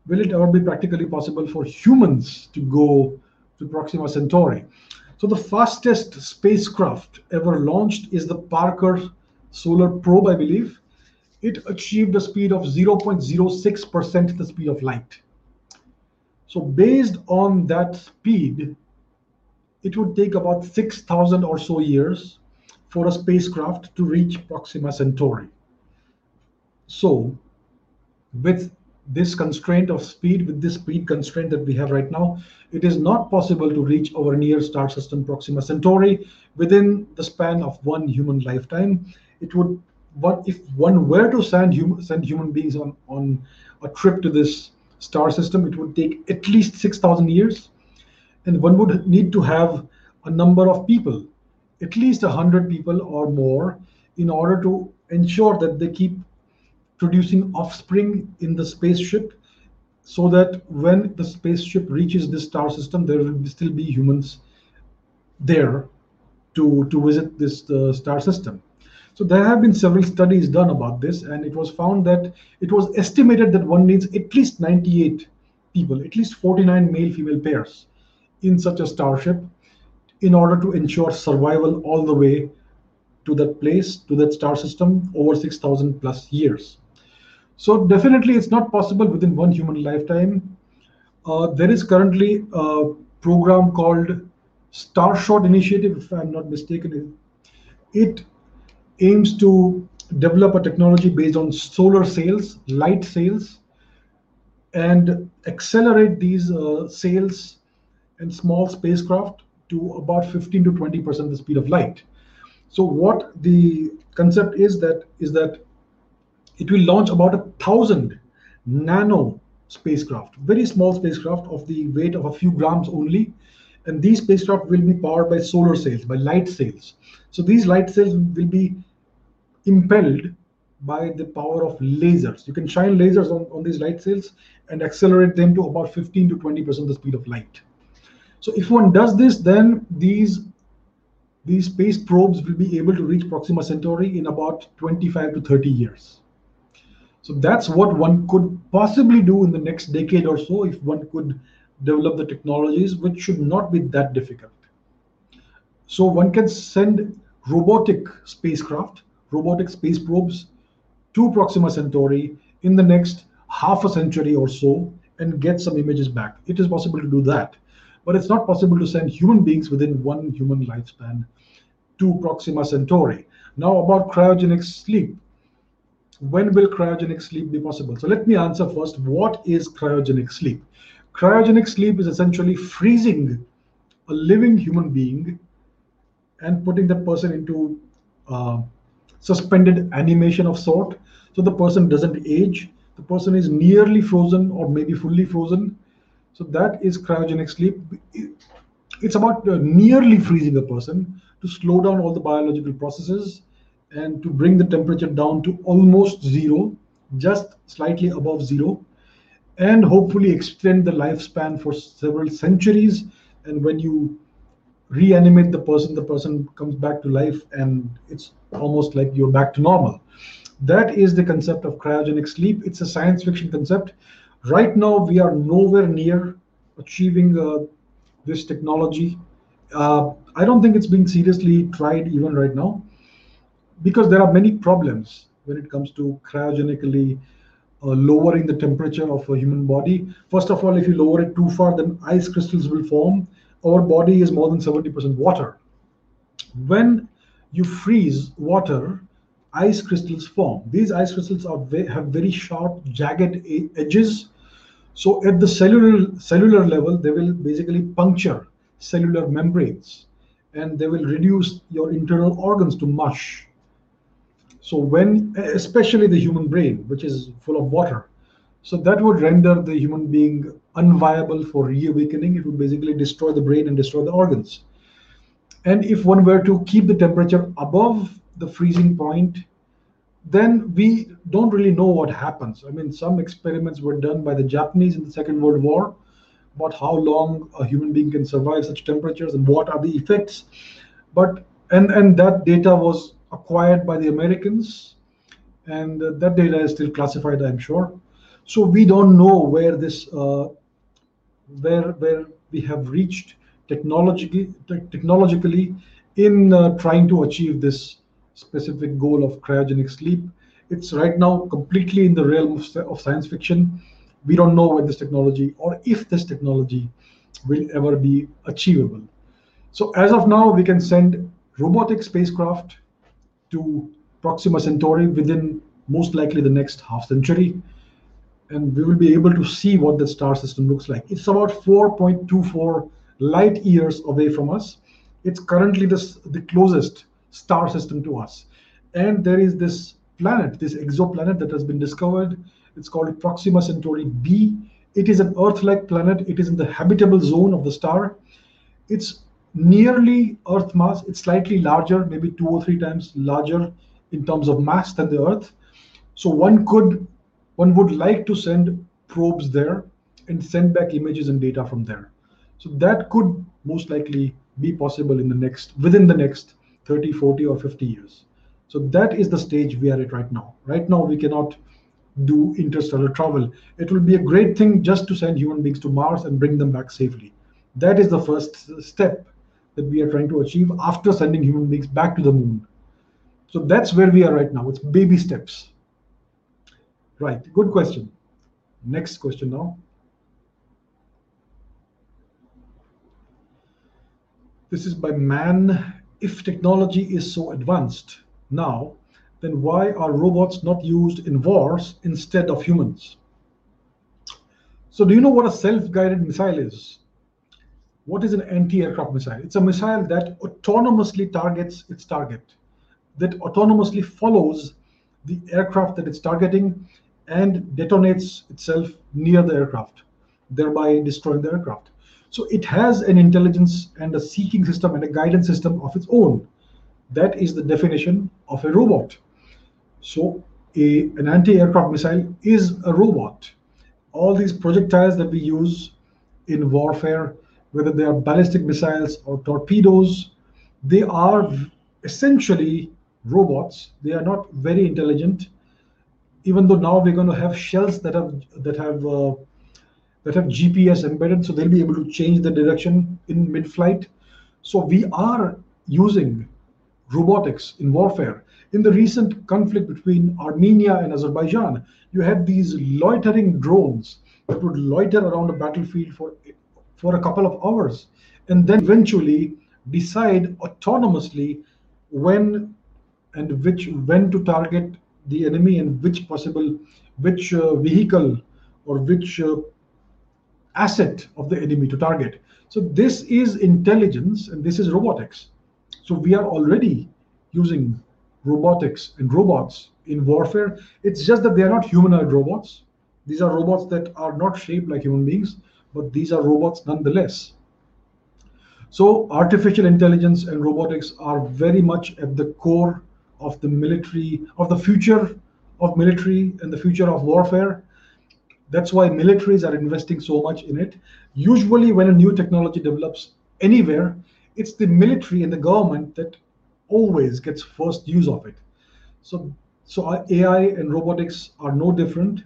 Speaker 1: Will it ever be practically possible for humans to go to Proxima Centauri? So the fastest spacecraft ever launched is the Parker solar probe, I believe, it achieved a speed of 0.06% the speed of light. So based on that speed, it would take about 6,000 or so years for a spacecraft to reach Proxima Centauri. So with this constraint of speed, with this speed constraint that we have right now, it is not possible to reach our near star system Proxima Centauri within the span of one human lifetime it would what if one were to send human send human beings on on a trip to this star system it would take at least 6000 years and one would need to have a number of people at least 100 people or more in order to ensure that they keep producing offspring in the spaceship so that when the spaceship reaches this star system there will still be humans there to to visit this uh, star system. So there have been several studies done about this, and it was found that it was estimated that one needs at least 98 people, at least 49 male-female pairs in such a starship in order to ensure survival all the way to that place, to that star system over 6,000 plus years. So definitely it's not possible within one human lifetime. Uh, there is currently a program called Starshot Initiative, if I'm not mistaken. It aims to develop a technology based on solar sails, light sails, and accelerate these uh, sails and small spacecraft to about 15 to 20 percent the speed of light. So what the concept is that is that it will launch about a thousand nano spacecraft, very small spacecraft of the weight of a few grams only, and these spacecraft will be powered by solar sails, by light sails. So these light sails will be impelled by the power of lasers. You can shine lasers on, on these light sails and accelerate them to about 15 to 20% the speed of light. So if one does this, then these these space probes will be able to reach Proxima Centauri in about 25 to 30 years. So that's what one could possibly do in the next decade or so if one could develop the technologies, which should not be that difficult. So one can send robotic spacecraft, robotic space probes to Proxima Centauri in the next half a century or so and get some images back. It is possible to do that. But it's not possible to send human beings within one human lifespan to Proxima Centauri. Now, about cryogenic sleep. When will cryogenic sleep be possible? So, let me answer first what is cryogenic sleep? Cryogenic sleep is essentially freezing a living human being and putting that person into uh, suspended animation of sort. So the person doesn't age. The person is nearly frozen or maybe fully frozen. So that is cryogenic sleep. It's about uh, nearly freezing a person to slow down all the biological processes and to bring the temperature down to almost zero, just slightly above zero, and hopefully extend the lifespan for several centuries. And when you reanimate the person, the person comes back to life, and it's almost like you're back to normal. That is the concept of cryogenic sleep. It's a science fiction concept. Right now, we are nowhere near achieving uh, this technology. Uh, I don't think it's being seriously tried even right now because there are many problems when it comes to cryogenically uh, lowering the temperature of a human body. First of all, if you lower it too far, then ice crystals will form. Our body is more than 70% water. When you freeze water, ice crystals form. These ice crystals are have very sharp, jagged edges. So at the cellular cellular level, they will basically puncture cellular membranes, and they will reduce your internal organs to mush. So when, especially the human brain, which is full of water, so that would render the human being unviable for reawakening. It would basically destroy the brain and destroy the organs. And if one were to keep the temperature above the freezing point, then we don't really know what happens. I mean, some experiments were done by the Japanese in the Second World War about how long a human being can survive such temperatures and what are the effects. But and and that data was acquired by the Americans, and that data is still classified, I'm sure. So we don't know where this uh, where where we have reached technologically technologically in uh, trying to achieve this specific goal of cryogenic sleep. It's right now completely in the realm of, of science fiction. We don't know when this technology or if this technology will ever be achievable. So as of now, we can send robotic spacecraft to Proxima Centauri within most likely the next half century. And we will be able to see what the star system looks like. It's about 4.24 light years away from us. It's currently the, the closest star system to us. And there is this planet, this exoplanet that has been discovered. It's called Proxima Centauri b. It is an Earth-like planet. It is in the habitable zone of the star. It's nearly Earth mass. It's slightly larger, maybe two or three times larger in terms of mass than the Earth. So one could, one would like to send probes there and send back images and data from there. So that could most likely be possible in the next, within the next 30, 40, or 50 years. So that is the stage we are at right now. Right now, we cannot do interstellar travel. It will be a great thing just to send human beings to Mars and bring them back safely. That is the first step that we are trying to achieve after sending human beings back to the moon. So that's where we are right now. It's baby steps. Right, good question. Next question now. This is by man. If technology is so advanced now, then why are robots not used in wars instead of humans? So, do you know what a self guided missile is? What is an anti aircraft missile? It's a missile that autonomously targets its target, that autonomously follows the aircraft that it's targeting and detonates itself near the aircraft, thereby destroying the aircraft. So it has an intelligence and a seeking system and a guidance system of its own. That is the definition of a robot. So a, an anti-aircraft missile is a robot. All these projectiles that we use in warfare, whether they are ballistic missiles or torpedoes, they are essentially robots. They are not very intelligent, even though now we're going to have shells that have that have uh, that have GPS embedded, so they'll be able to change the direction in mid-flight. So we are using robotics in warfare. In the recent conflict between Armenia and Azerbaijan, you had these loitering drones that would loiter around a battlefield for for a couple of hours, and then eventually decide autonomously when and which when to target the enemy and which possible which uh, vehicle or which uh, asset of the enemy to target. So this is intelligence and this is robotics. So we are already using robotics and robots in warfare. It's just that they are not humanoid robots. These are robots that are not shaped like human beings but these are robots nonetheless. So artificial intelligence and robotics are very much at the core of the military, of the future of military and the future of warfare. That's why militaries are investing so much in it. Usually, when a new technology develops anywhere, it's the military and the government that always gets first use of it. So, so AI and robotics are no different.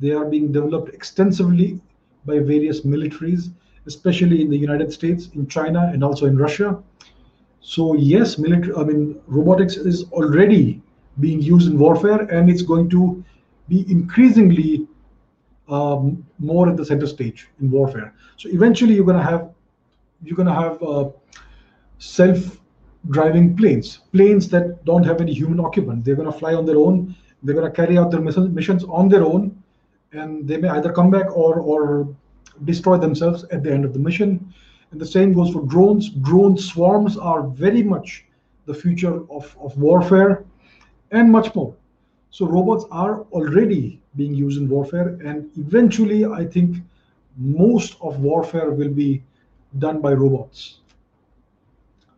Speaker 1: They are being developed extensively by various militaries, especially in the United States, in China, and also in Russia. So yes, military. I mean, robotics is already being used in warfare, and it's going to be increasingly um, more at the center stage in warfare. So eventually, you're going to have you're going to have uh, self-driving planes, planes that don't have any human occupant. They're going to fly on their own. They're going to carry out their missions on their own, and they may either come back or or destroy themselves at the end of the mission. And the same goes for drones. Drone swarms are very much the future of, of warfare and much more. So robots are already being used in warfare, and eventually, I think most of warfare will be done by robots.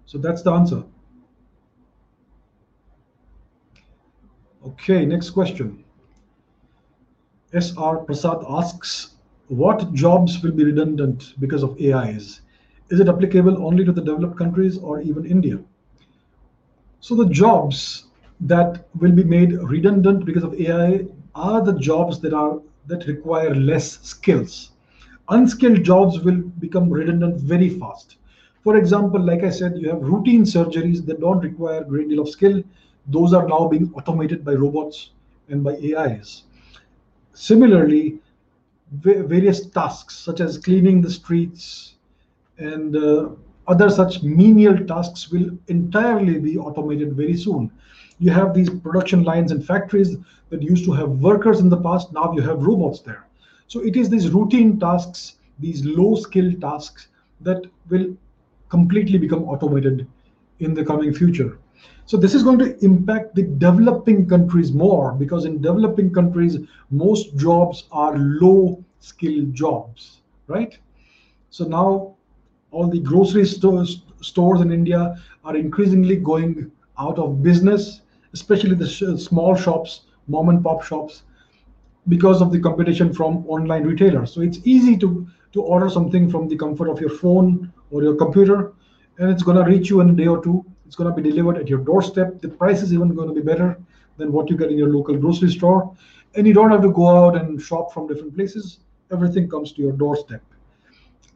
Speaker 1: So that's the answer. Okay, next question. SR Prasad asks, what jobs will be redundant because of AIs? Is it applicable only to the developed countries or even India? So the jobs that will be made redundant because of AI are the jobs that are that require less skills. Unskilled jobs will become redundant very fast. For example, like I said, you have routine surgeries that don't require a great deal of skill. Those are now being automated by robots and by AIs. Similarly, various tasks such as cleaning the streets, and uh, other such menial tasks will entirely be automated very soon. You have these production lines and factories that used to have workers in the past, now you have robots there. So it is these routine tasks, these low skill tasks that will completely become automated in the coming future. So this is going to impact the developing countries more because in developing countries, most jobs are low skill jobs, right? So now all the grocery stores stores in India are increasingly going out of business, especially the sh small shops, mom and pop shops, because of the competition from online retailers. So it's easy to to order something from the comfort of your phone or your computer, and it's going to reach you in a day or two. It's going to be delivered at your doorstep. The price is even going to be better than what you get in your local grocery store, and you don't have to go out and shop from different places. Everything comes to your doorstep.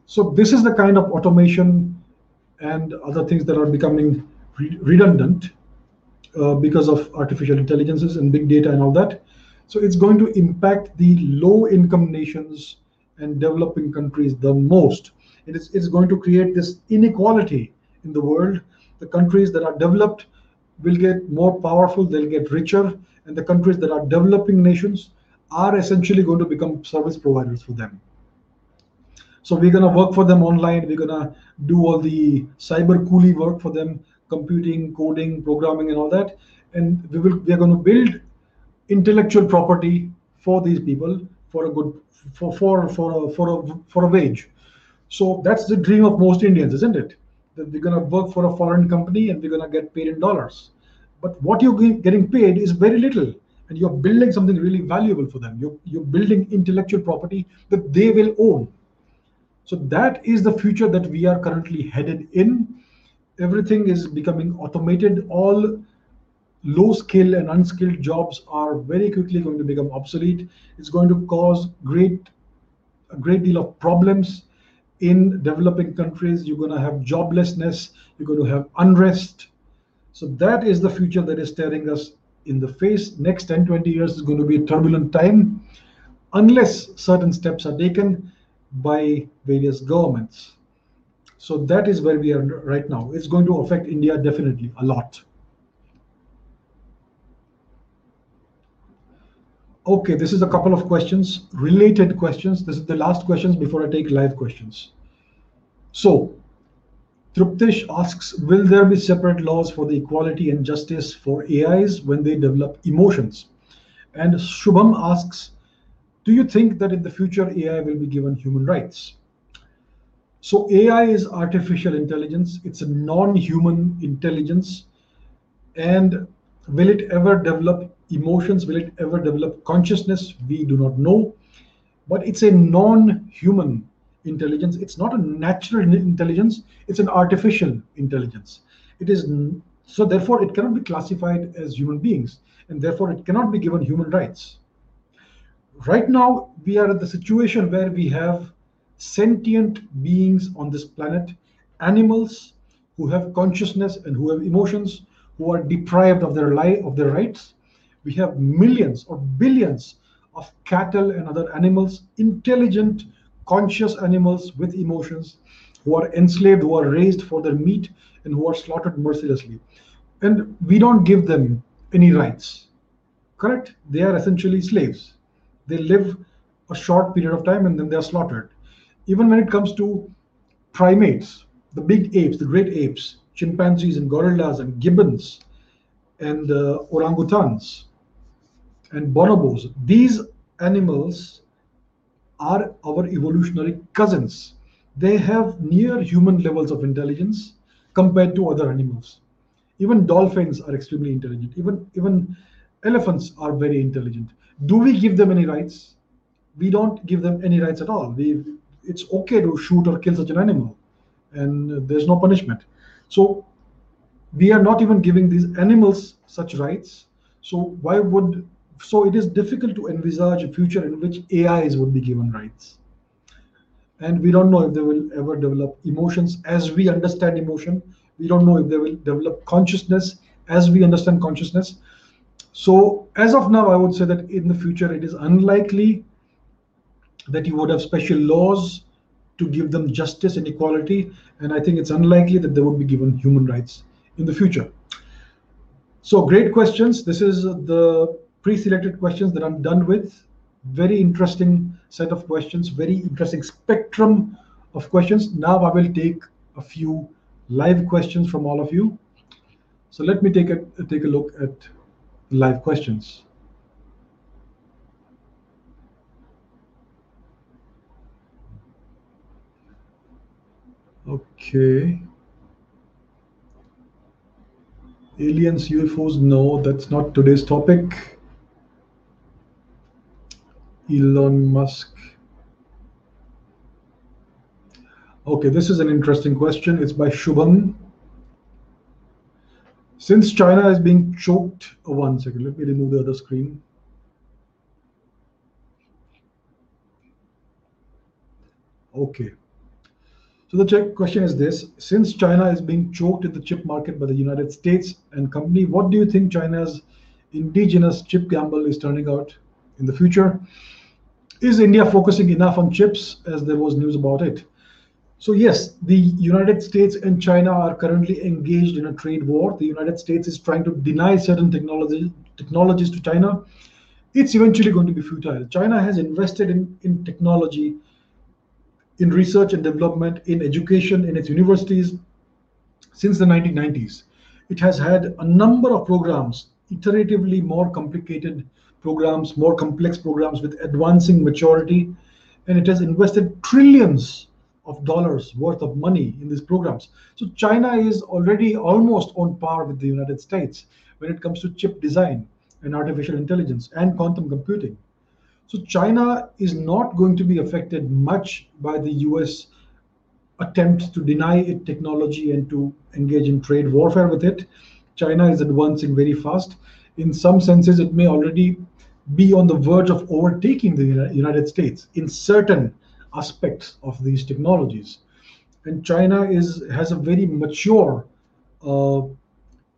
Speaker 1: So this is the kind of automation and other things that are becoming re redundant uh, because of artificial intelligences and big data and all that. So it's going to impact the low income nations and developing countries the most. It is it's going to create this inequality in the world. The countries that are developed will get more powerful, they'll get richer, and the countries that are developing nations are essentially going to become service providers for them. So we're going to work for them online. We're going to do all the cyber coolie work for them, computing, coding, programming, and all that. And we will we are going to build intellectual property for these people for a good for for for a, for a for a wage. So that's the dream of most Indians, isn't it? That we're going to work for a foreign company and we're going to get paid in dollars. But what you're getting paid is very little, and you're building something really valuable for them. You're you're building intellectual property that they will own. So that is the future that we are currently headed in. Everything is becoming automated. All low skill and unskilled jobs are very quickly going to become obsolete. It's going to cause great a great deal of problems in developing countries. You're going to have joblessness. You're going to have unrest. So that is the future that is staring us in the face. Next 10, 20 years is going to be a turbulent time unless certain steps are taken by various governments. So that is where we are right now. It's going to affect India definitely a lot. Okay, this is a couple of questions, related questions. This is the last questions before I take live questions. So, Truptish asks, will there be separate laws for the equality and justice for AIs when they develop emotions? And Shubham asks, do you think that in the future AI will be given human rights? So AI is artificial intelligence. It's a non-human intelligence. And will it ever develop emotions? Will it ever develop consciousness? We do not know. But it's a non human intelligence. It's not a natural intelligence, it's an artificial intelligence. It is so therefore it cannot be classified as human beings, and therefore it cannot be given human rights. Right now, we are at the situation where we have sentient beings on this planet, animals who have consciousness and who have emotions, who are deprived of their life of their rights we have millions or billions of cattle and other animals, intelligent, conscious animals with emotions who are enslaved, who are raised for their meat, and who are slaughtered mercilessly. And we don't give them any rights. Correct? They are essentially slaves. They live a short period of time and then they are slaughtered. Even when it comes to primates, the big apes, the great apes, chimpanzees and gorillas and gibbons and uh, orangutans, and bonobos. These animals are our evolutionary cousins. They have near human levels of intelligence compared to other animals. Even dolphins are extremely intelligent. Even even elephants are very intelligent. Do we give them any rights? We don't give them any rights at all. We it's okay to shoot or kill such an animal, and there's no punishment. So we are not even giving these animals such rights. So why would so it is difficult to envisage a future in which AIs would be given rights. And we don't know if they will ever develop emotions as we understand emotion. We don't know if they will develop consciousness as we understand consciousness. So, as of now, I would say that in the future, it is unlikely that you would have special laws to give them justice and equality. And I think it's unlikely that they would be given human rights in the future. So, great questions. This is the pre-selected questions that I'm done with. Very interesting set of questions, very interesting spectrum of questions. Now I will take a few live questions from all of you. So let me take a take a look at live questions. Okay. Aliens, UFOs, no, that's not today's topic. Elon Musk. Okay, this is an interesting question. It's by Shubham. Since China is being choked, oh, one second, let me remove the other screen. Okay. So the question is this, since China is being choked in the chip market by the United States and company, what do you think China's indigenous chip gamble is turning out in the future. Is India focusing enough on chips as there was news about it? So yes, the United States and China are currently engaged in a trade war. The United States is trying to deny certain technology, technologies to China. It's eventually going to be futile. China has invested in, in technology, in research and development, in education, in its universities since the 1990s. It has had a number of programs, iteratively more complicated programs, more complex programs with advancing maturity, and it has invested trillions of dollars worth of money in these programs. So China is already almost on par with the United States when it comes to chip design and artificial intelligence and quantum computing. So China is not going to be affected much by the US attempt to deny it technology and to engage in trade warfare with it. China is advancing very fast. In some senses, it may already be on the verge of overtaking the United States in certain aspects of these technologies. And China is has a very mature uh,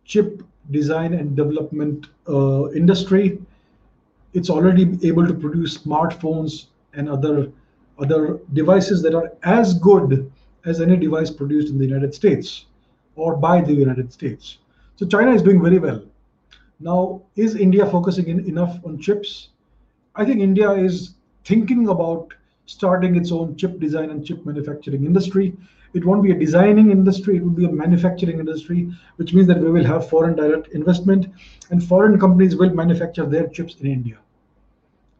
Speaker 1: chip design and development uh, industry. It's already able to produce smartphones and other other devices that are as good as any device produced in the United States or by the United States. So China is doing very well. Now, is India focusing in enough on chips? I think India is thinking about starting its own chip design and chip manufacturing industry. It won't be a designing industry, it will be a manufacturing industry, which means that we will have foreign direct investment and foreign companies will manufacture their chips in India.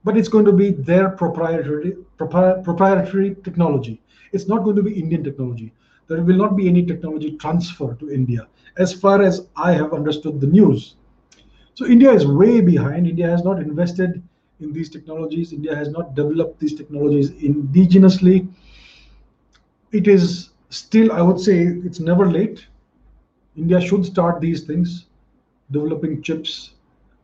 Speaker 1: But it's going to be their proprietary, proprietary technology. It's not going to be Indian technology. There will not be any technology transfer to India, as far as I have understood the news. So India is way behind. India has not invested in these technologies. India has not developed these technologies indigenously. It is still, I would say, it's never late. India should start these things, developing chips,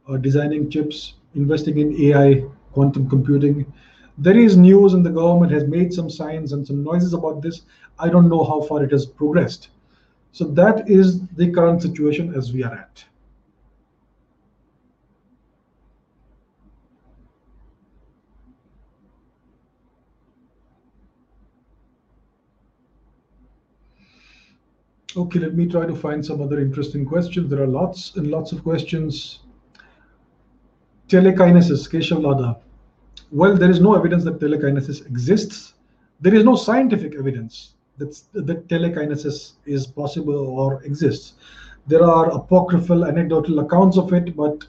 Speaker 1: uh, designing chips, investing in AI, quantum computing. There is news, and the government has made some signs and some noises about this. I don't know how far it has progressed. So that is the current situation as we are at. Okay, let me try to find some other interesting questions. There are lots and lots of questions. Telekinesis, Keshav Lada. Well, there is no evidence that telekinesis exists. There is no scientific evidence that, that telekinesis is possible or exists. There are apocryphal, anecdotal accounts of it, but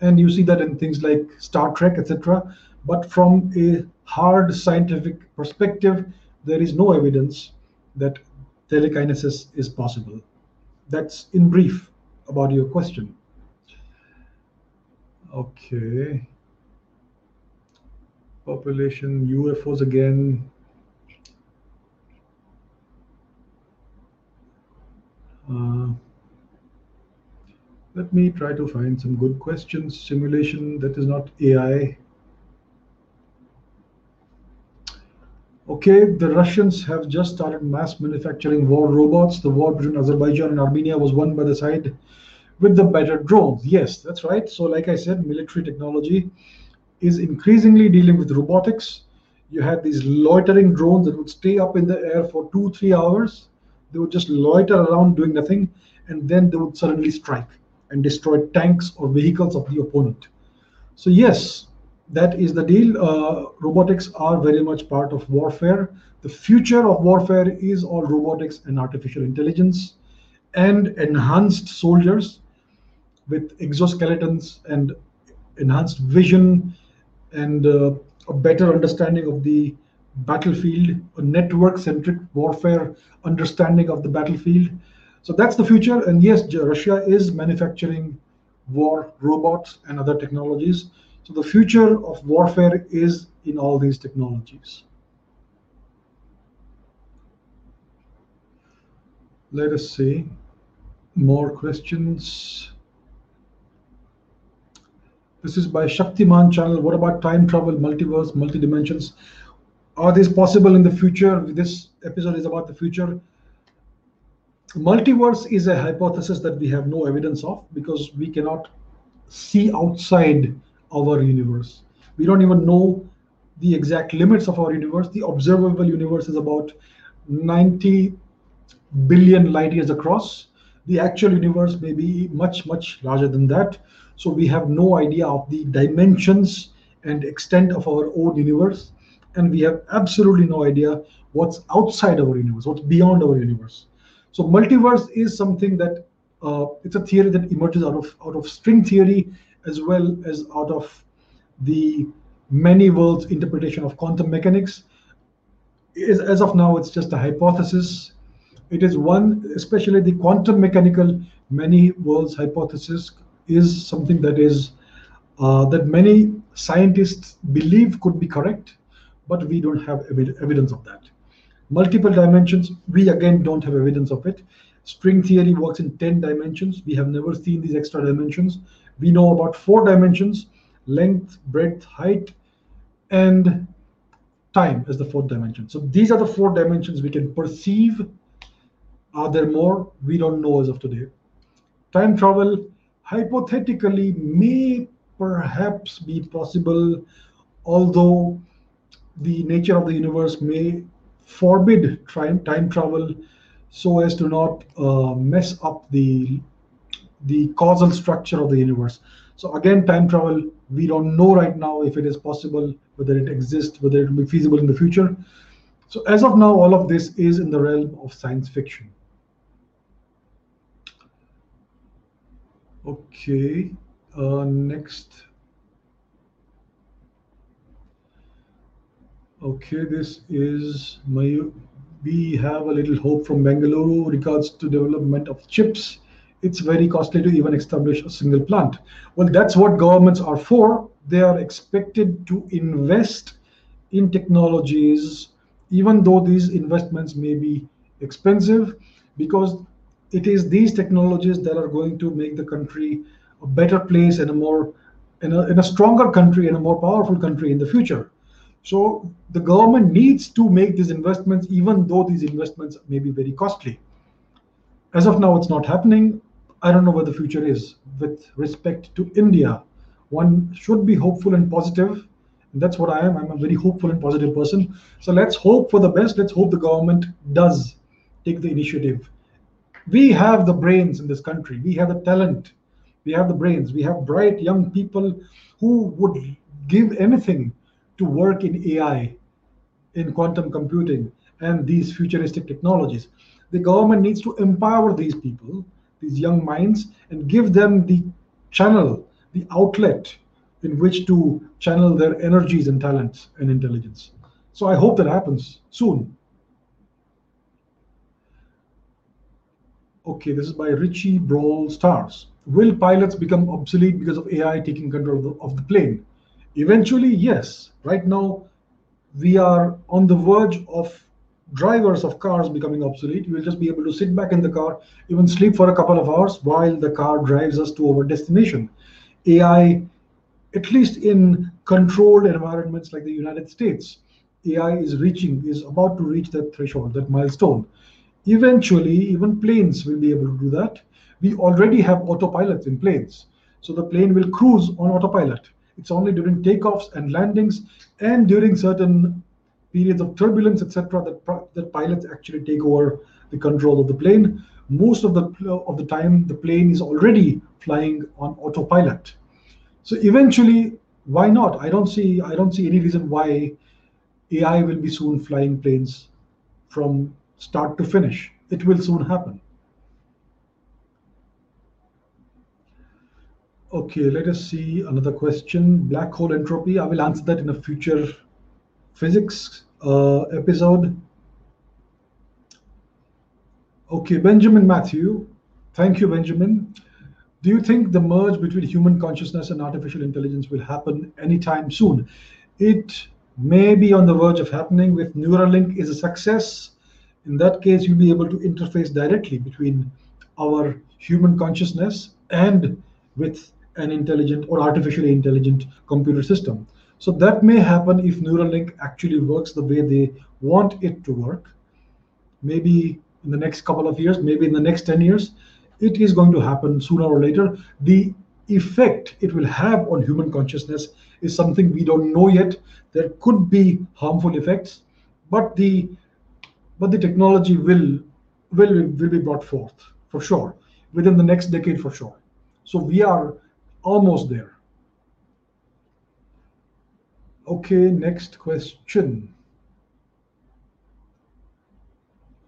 Speaker 1: and you see that in things like Star Trek, etc. But from a hard scientific perspective, there is no evidence that telekinesis is possible. That's in brief about your question. Okay. Population, UFOs again. Uh, let me try to find some good questions. Simulation that is not AI. Okay, the Russians have just started mass manufacturing war robots. The war between Azerbaijan and Armenia was won by the side with the better drones. Yes, that's right. So, like I said, military technology is increasingly dealing with robotics. You had these loitering drones that would stay up in the air for two, three hours. They would just loiter around doing nothing, and then they would suddenly strike and destroy tanks or vehicles of the opponent. So, yes, that is the deal. Uh, robotics are very much part of warfare. The future of warfare is all robotics and artificial intelligence and enhanced soldiers with exoskeletons and enhanced vision and uh, a better understanding of the battlefield, a network centric warfare understanding of the battlefield. So that's the future. And yes, Russia is manufacturing war robots and other technologies. So the future of warfare is in all these technologies. Let us see more questions. This is by Shaktiman channel. What about time travel, multiverse, multi-dimensions? Are these possible in the future? This episode is about the future. Multiverse is a hypothesis that we have no evidence of because we cannot see outside our universe. We don't even know the exact limits of our universe. The observable universe is about 90 billion light years across. The actual universe may be much, much larger than that. So we have no idea of the dimensions and extent of our own universe. And we have absolutely no idea what's outside our universe, what's beyond our universe. So multiverse is something that uh, it's a theory that emerges out of out of string theory as well as out of the many worlds interpretation of quantum mechanics. Is, as of now, it's just a hypothesis. It is one, especially the quantum mechanical many worlds hypothesis is something that is uh, that many scientists believe could be correct, but we don't have ev evidence of that. Multiple dimensions, we again don't have evidence of it. String theory works in 10 dimensions. We have never seen these extra dimensions. We know about four dimensions, length, breadth, height, and time as the fourth dimension. So these are the four dimensions we can perceive. Are there more? We don't know as of today. Time travel hypothetically may perhaps be possible, although the nature of the universe may forbid time, time travel so as to not uh, mess up the the causal structure of the universe. So again, time travel, we don't know right now if it is possible, whether it exists, whether it will be feasible in the future. So as of now, all of this is in the realm of science fiction. Okay, uh, next. Okay, this is my, we have a little hope from Bangalore regards to development of chips. It's very costly to even establish a single plant. Well, that's what governments are for. They are expected to invest in technologies, even though these investments may be expensive, because it is these technologies that are going to make the country a better place and a more in a, in a stronger country and a more powerful country in the future so the government needs to make these investments even though these investments may be very costly as of now it's not happening i don't know where the future is. With respect to india one should be hopeful and positive. That's what i am. I'm a very hopeful and positive person. So let's hope for the best. Let's hope the government does take the initiative. We have the brains in this country. We have the talent. We have the brains. We have bright young people who would give anything to work in ai in quantum computing and these futuristic technologies. The government needs to empower these people these young minds and give them the channel the outlet in which to channel their energies and talents and intelligence so i hope that happens soon Okay, this is by Richie Brawl Stars. Will pilots become obsolete because of AI taking control of the, of the plane? Eventually, yes. Right now, we are on the verge of drivers of cars becoming obsolete. You will just be able to sit back in the car, even sleep for a couple of hours while the car drives us to our destination. AI, at least in controlled environments like the United States, AI is reaching, is about to reach that threshold, that milestone. Eventually, even planes will be able to do that. We already have autopilots in planes. So the plane will cruise on autopilot. It's only during takeoffs and landings and during certain periods of turbulence, etc., that, that pilots actually take over the control of the plane. Most of the of the time, the plane is already flying on autopilot. So eventually, why not? I don't see I don't see any reason why AI will be soon flying planes from start to finish. It will soon happen. Okay, let us see another question. Black hole entropy. I will answer that in a future physics uh, episode. Okay, Benjamin Matthew. Thank you, Benjamin. Do you think the merge between human consciousness and artificial intelligence will happen anytime soon? It may be on the verge of happening with Neuralink is a success in that case, you'll be able to interface directly between our human consciousness and with an intelligent or artificially intelligent computer system. So that may happen if Neuralink actually works the way they want it to work. Maybe in the next couple of years, maybe in the next 10 years, it is going to happen sooner or later. The effect it will have on human consciousness is something we don't know yet. There could be harmful effects, but the but the technology will will will be brought forth for sure within the next decade for sure. So we are almost there. Okay, next question.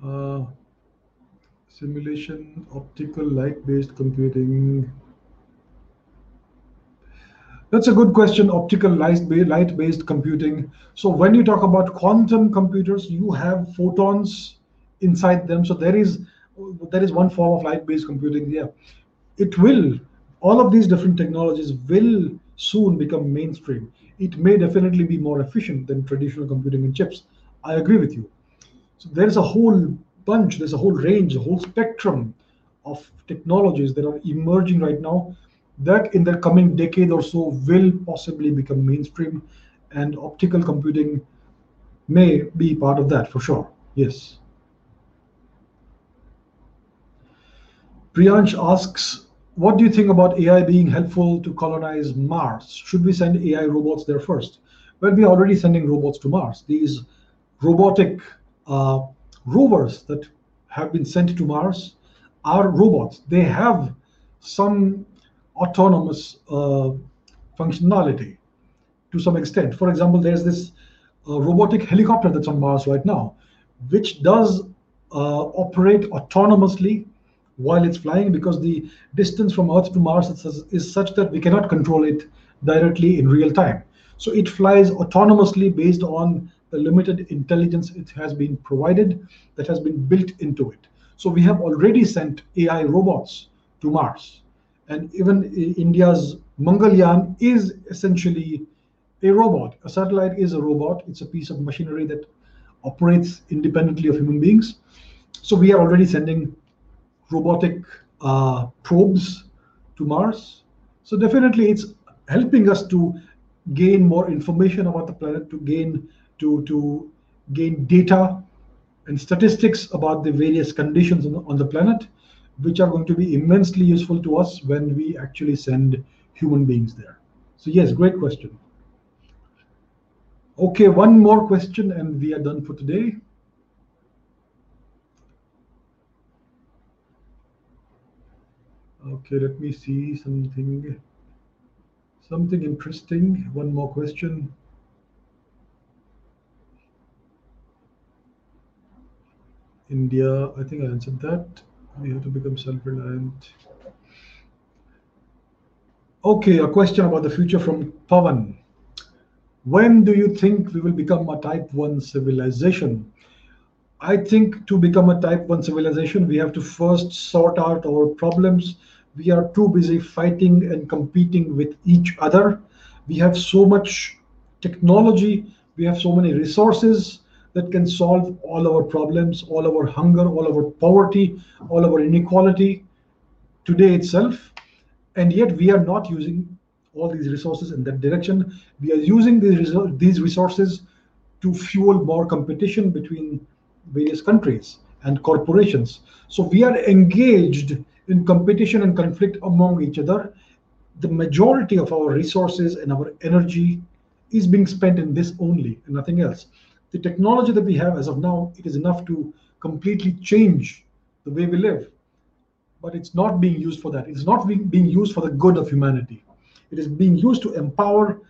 Speaker 1: Uh, simulation, optical, light-based computing. That's a good question. Optical light-based computing. So when you talk about quantum computers, you have photons inside them. So there is there is one form of light-based computing. Yeah, it will. All of these different technologies will soon become mainstream. It may definitely be more efficient than traditional computing and chips. I agree with you. So there is a whole bunch, there's a whole range, a whole spectrum of technologies that are emerging right now that in the coming decade or so will possibly become mainstream and optical computing may be part of that for sure. Yes. Priyansh asks, what do you think about AI being helpful to colonize Mars? Should we send AI robots there first? Well, we're already sending robots to Mars. These robotic uh, rovers that have been sent to Mars are robots. They have some autonomous uh, functionality to some extent. For example, there's this uh, robotic helicopter that's on Mars right now, which does uh, operate autonomously while it's flying because the distance from Earth to Mars is, such that we cannot control it directly in real time. So it flies autonomously based on the limited intelligence it has been provided that has been built into it. So we have already sent AI robots to Mars. And even India's Mangalyaan is essentially a robot. A satellite is a robot. It's a piece of machinery that operates independently of human beings. So we are already sending robotic uh, probes to Mars. So definitely it's helping us to gain more information about the planet, to gain to, to gain data and statistics about the various conditions on the, on the planet, which are going to be immensely useful to us when we actually send human beings there. So yes, great question. Okay, one more question and we are done for today. Okay, let me see something, something interesting. One more question. India, I think I answered that. We have to become self-reliant. Okay, a question about the future from Pavan. When do you think we will become a type 1 civilization? I think to become a type 1 civilization, we have to first sort out our problems. We are too busy fighting and competing with each other. We have so much technology, we have so many resources, that can solve all our problems, all our hunger, all our poverty, all our inequality today itself. And yet we are not using all these resources in that direction. We are using these, these resources to fuel more competition between various countries and corporations. So we are engaged in competition and conflict among each other. The majority of our resources and our energy is being spent in this only and nothing else the technology that we have as of now, it is enough to completely change the way we live. But it's not being used for that. It's not being, used for the good of humanity. It is being used to empower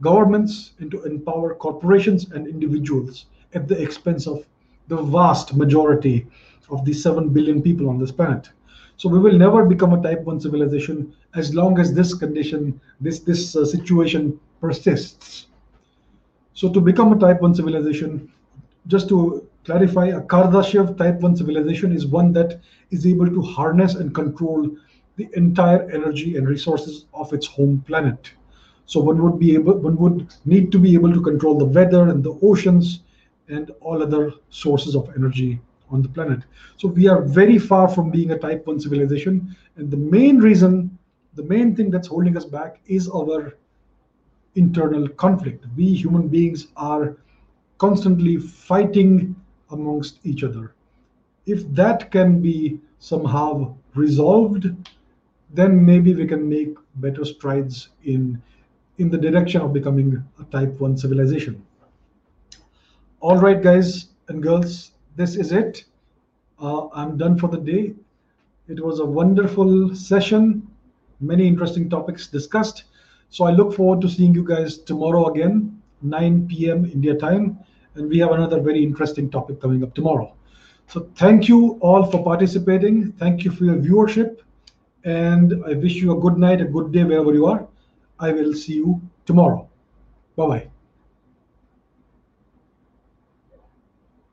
Speaker 1: governments and to empower corporations and individuals at the expense of the vast majority of the 7 billion people on this planet. So we will never become a type 1 civilization as long as this condition, this, this uh, situation persists. So to become a type 1 civilization, just to clarify, a Kardashev type 1 civilization is one that is able to harness and control the entire energy and resources of its home planet. So one would be able, one would need to be able to control the weather and the oceans and all other sources of energy on the planet. So we are very far from being a type 1 civilization. And the main reason, the main thing that's holding us back is our internal conflict. We human beings are constantly fighting amongst each other. If that can be somehow resolved, then maybe we can make better strides in in the direction of becoming a type 1 civilization. All right, guys and girls, this is it. Uh, I'm done for the day. It was a wonderful session, many interesting topics discussed. So I look forward to seeing you guys tomorrow again, 9 p.m. India time. And we have another very interesting topic coming up tomorrow. So thank you all for participating. Thank you for your viewership. And I wish you a good night, a good day wherever you are. I will see you tomorrow. Bye bye.